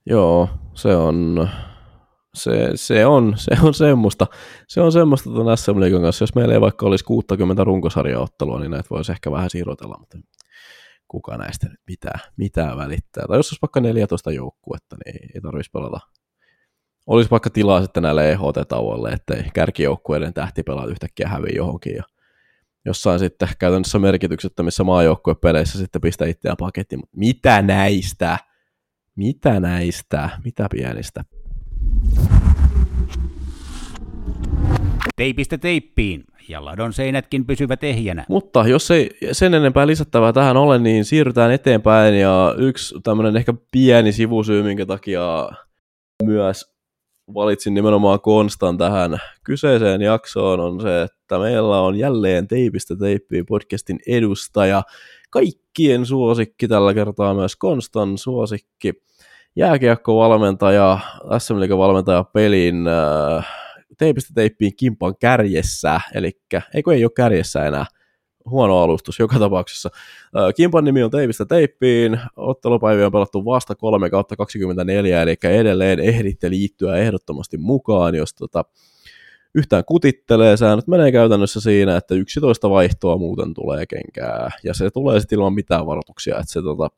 Joo, se on, se, se on, se on semmoista, se on semmoista tuon SM Liigan kanssa. Jos meillä ei vaikka olisi 60 runkosarjaottelua, niin näitä voisi ehkä vähän siirotella, mutta kuka näistä nyt mitään, mitään välittää. Tai jos olisi vaikka 14 joukkuetta, niin ei tarvitsisi pelata olisi vaikka tilaa sitten näille EHT-tauoille, ettei kärkijoukkueiden tähtipelaat yhtäkkiä häviä johonkin ja jossain sitten käytännössä merkityksettömissä maajoukkuepeleissä sitten pistä itseään pakettiin, mutta mitä näistä? Mitä näistä? Mitä pienistä? Teipistä teippiin, ja ladon seinätkin pysyvät ehjänä. Mutta jos ei sen enempää lisättävää tähän ole, niin siirrytään eteenpäin, ja yksi tämmöinen ehkä pieni sivusyy, minkä takia myös valitsin nimenomaan Konstan tähän kyseiseen jaksoon on se, että meillä on jälleen Teipistä teippiä podcastin edustaja, kaikkien suosikki tällä kertaa myös Konstan suosikki, jääkiekkovalmentaja, SM valmentaja pelin äh, teipistä teippiin kimpan kärjessä, eli eikö ei ole kärjessä enää, huono alustus joka tapauksessa. Kimpan nimi on Teipistä teippiin, ottelupäiviä on pelattu vasta 3 kautta 24, eli edelleen ehditte liittyä ehdottomasti mukaan, jos tota, yhtään kutittelee. Säännöt menee käytännössä siinä, että 11 vaihtoa muuten tulee kenkää, ja se tulee sitten ilman mitään varoituksia, että se tota,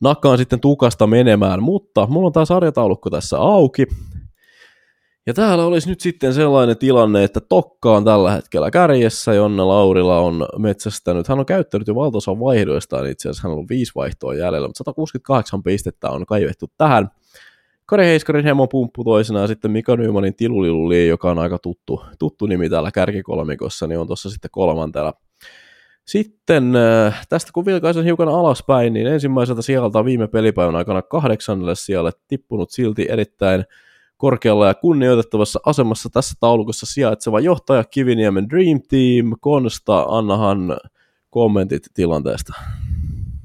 nakkaan sitten tukasta menemään, mutta mulla on tämä sarjataulukko tässä auki, ja täällä olisi nyt sitten sellainen tilanne, että Tokka on tällä hetkellä kärjessä, Jonne Laurila on metsästänyt, hän on käyttänyt jo valtaosan vaihdoistaan itse asiassa, hän on ollut viisi vaihtoa jäljellä, mutta 168 pistettä on kaivettu tähän. Kari Heiskarin hemo pumppu toisena ja sitten Mika Nymanin Tiluliluli, joka on aika tuttu, tuttu nimi täällä kärkikolmikossa, niin on tuossa sitten kolmantella. Sitten äh, tästä kun vilkaisen hiukan alaspäin, niin ensimmäiseltä sieltä viime pelipäivän aikana kahdeksannelle sijalle tippunut silti erittäin korkealla ja kunnioitettavassa asemassa tässä taulukossa sijaitseva johtaja Kiviniemen Dream Team. Konsta, annahan kommentit tilanteesta.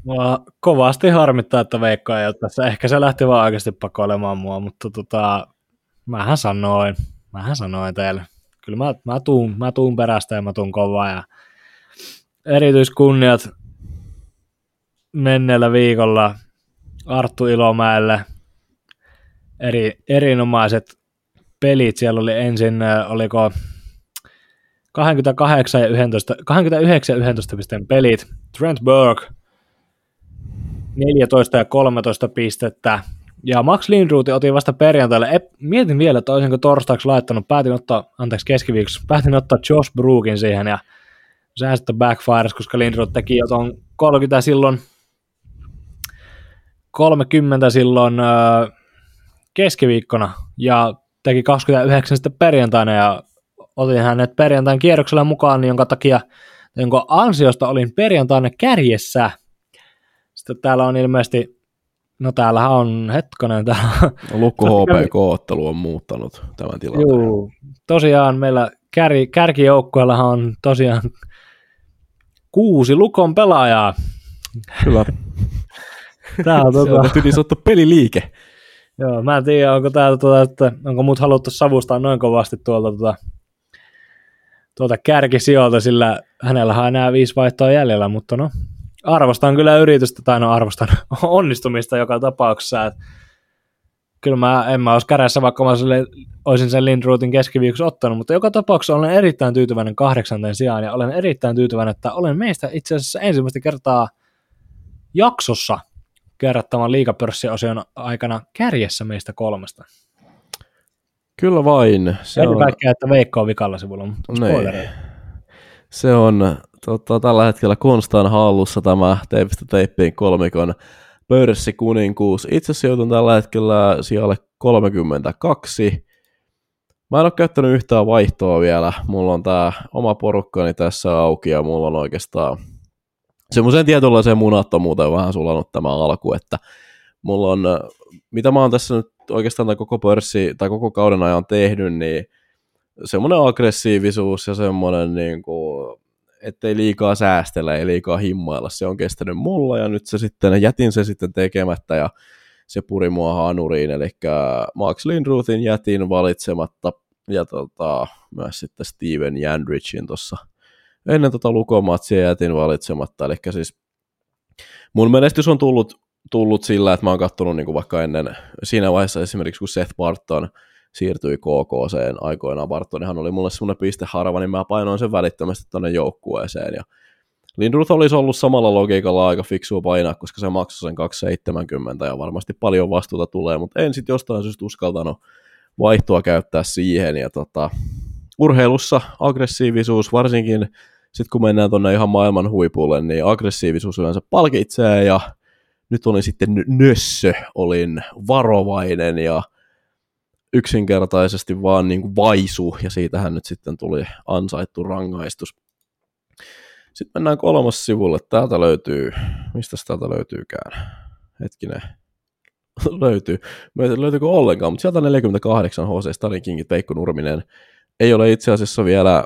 Mua kovasti harmittaa, että Veikka ei ole tässä. Ehkä se lähti vaan oikeasti pakoilemaan mua, mutta tota, mähän sanoin, mähän sanoin teille. Kyllä mä, mä, tuun, mä tuun perästä ja mä tuun kovaa. Ja erityiskunniat menneellä viikolla Arttu Ilomäelle, eri, erinomaiset pelit. Siellä oli ensin, äh, oliko 28 ja 11, 29 ja 11 pisteen pelit. Trent Burke 14 ja 13 pistettä. Ja Max Lindroth otin vasta perjantaille. E, mietin vielä, että olisinko torstaiksi laittanut. Päätin ottaa, anteeksi keskiviikossa, päätin ottaa Josh Brookin siihen ja sehän sitten backfires, koska Lindroth teki jo tuon 30 silloin 30 silloin äh, keskiviikkona ja teki 29 sitten perjantaina ja otin hänet perjantain kierroksella mukaan, jonka takia jonka ansiosta olin perjantaina kärjessä. Sitten täällä on ilmeisesti, no täällä on, hetkonen, täällä Lukko HPK-ottelu on muuttanut tämän tilanteen. Joo, tosiaan meillä kär, kärkijoukkueellahan on tosiaan kuusi Lukon pelaajaa. Kyllä. Tämä on, tuota... Se on niin peliliike. Joo, mä en tiedä, onko, tää, tuota, että, onko mut haluttu savustaa noin kovasti tuolta tuota, tuota kärkisijoilta, sillä hänellä on enää viisi vaihtoa jäljellä, mutta no, arvostan kyllä yritystä, tai no arvostan (laughs) onnistumista joka tapauksessa, että kyllä mä en mä olisi kärässä, vaikka mä olisin sen Lindrootin keskiviikossa ottanut, mutta joka tapauksessa olen erittäin tyytyväinen kahdeksanten sijaan, ja olen erittäin tyytyväinen, että olen meistä itse asiassa ensimmäistä kertaa jaksossa kerrottavan liikapörssiosion aikana kärjessä meistä kolmesta. Kyllä vain. Se on... kaikkea, että Veikka on vikalla sivulla, mutta niin. Se on tota, tällä hetkellä Konstan hallussa tämä teipistä teippiin kolmikon pörssikuninkuus. Itse sijoitun tällä hetkellä sijalle 32. Mä en ole käyttänyt yhtään vaihtoa vielä. Mulla on tämä oma porukkani tässä auki ja mulla on oikeastaan semmoiseen tietynlaiseen munattomuuteen vähän sulanut tämä alku, että mulla on, mitä mä oon tässä nyt oikeastaan tämän koko pörssi tai koko kauden ajan tehnyt, niin semmoinen aggressiivisuus ja semmoinen niin kuin, ettei liikaa säästellä, ei liikaa himmailla, se on kestänyt mulla ja nyt se sitten, jätin se sitten tekemättä ja se puri mua hanuriin, eli Max Lindruthin jätin valitsematta ja tota, myös sitten Steven Jandrichin tuossa ennen tota lukomatsia jätin valitsematta, eli siis mun menestys on tullut, tullut sillä, että mä oon kattonut niin kuin vaikka ennen, siinä vaiheessa esimerkiksi kun Seth Barton siirtyi KKCen aikoinaan, Bartonihan oli mulle semmoinen pisteharva, niin mä painoin sen välittömästi tonne joukkueeseen, ja Lindruth olisi ollut samalla logiikalla aika fiksua painaa, koska se maksoi sen 270 ja varmasti paljon vastuuta tulee, mutta en sitten jostain syystä uskaltanut vaihtoa käyttää siihen. Ja tota, urheilussa aggressiivisuus, varsinkin sitten kun mennään tuonne ihan maailman huipulle, niin aggressiivisuus yleensä palkitsee ja nyt olin sitten nössö, olin varovainen ja yksinkertaisesti vaan niin kuin vaisu ja siitähän nyt sitten tuli ansaittu rangaistus. Sitten mennään kolmas sivulle. Täältä löytyy, mistä täältä löytyykään? Hetkinen. (laughs) löytyy. Löytyykö ollenkaan, mutta sieltä 48 HC Starin Kingit Veikko Nurminen ei ole itse asiassa vielä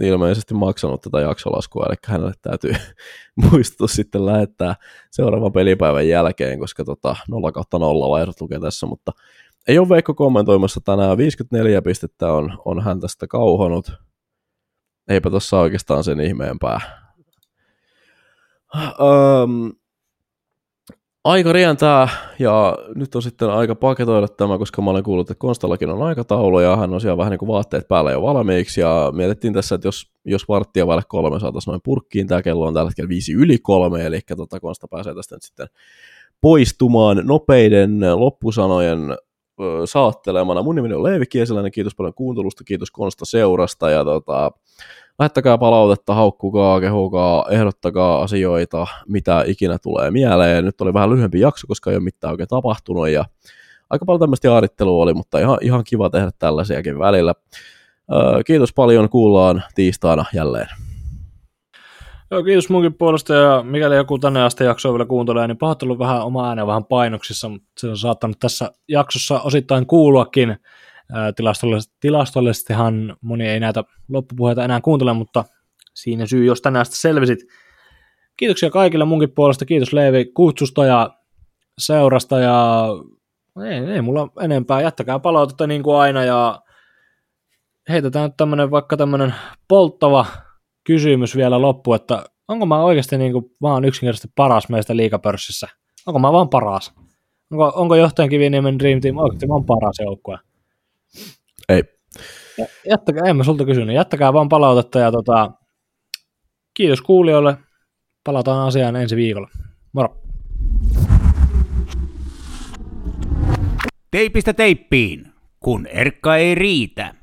ilmeisesti maksanut tätä jaksolaskua, eli hänelle täytyy (laughs) muistutus sitten lähettää seuraavan pelipäivän jälkeen, koska tota 0 kautta 0 vaihdot lukee tässä, mutta ei ole Veikko kommentoimassa tänään, 54 pistettä on, on hän tästä kauhonut. Eipä tuossa oikeastaan sen ihmeempää. Öm, aika rientää ja nyt on sitten aika paketoida tämä, koska mä olen kuullut, että Konstallakin on aikataulu ja hän on siellä vähän niin kuin vaatteet päällä jo valmiiksi. Ja mietittiin tässä, että jos, jos varttia vaille kolme saataisiin noin purkkiin, tämä kello on tällä hetkellä viisi yli kolme, eli tota Konsta pääsee tästä nyt sitten poistumaan nopeiden loppusanojen saattelemana. Mun nimi on Leevi Kieseläinen, kiitos paljon kuuntelusta, kiitos Konsta seurasta ja tota, lähettäkää palautetta, haukkukaa, kehukaa, ehdottakaa asioita, mitä ikinä tulee mieleen. Nyt oli vähän lyhyempi jakso, koska ei ole mitään oikein tapahtunut ja aika paljon tämmöistä jaarittelua oli, mutta ihan, ihan kiva tehdä tällaisiakin välillä. Kiitos paljon, kuullaan tiistaina jälleen. Joo, kiitos munkin puolesta ja mikäli joku tänne asti jaksoa vielä kuuntelee, niin pahoittelu vähän oma ääni vähän painoksissa, mutta se on saattanut tässä jaksossa osittain kuuluakin. Tilastollisesti, tilastollisestihan moni ei näitä loppupuheita enää kuuntele, mutta siinä syy, jos tänään selvisit. Kiitoksia kaikille munkin puolesta, kiitos Leevi kutsusta ja seurasta ja ei, ei mulla enempää, jättäkää palautetta niin kuin aina ja heitetään tämmönen vaikka tämmönen polttava kysymys vielä loppu, että onko mä oikeasti niin kuin vaan yksinkertaisesti paras meistä liikapörssissä? Onko mä vaan paras? Onko, onko johtajan Kiviniemen Dream Team oikeasti vaan paras joukkue? Ei. Jättäkää, en mä sulta kysynyt, jättäkää vaan palautetta ja tota, kiitos kuulijoille. Palataan asiaan ensi viikolla. Moro. Teipistä teippiin, kun erkka ei riitä.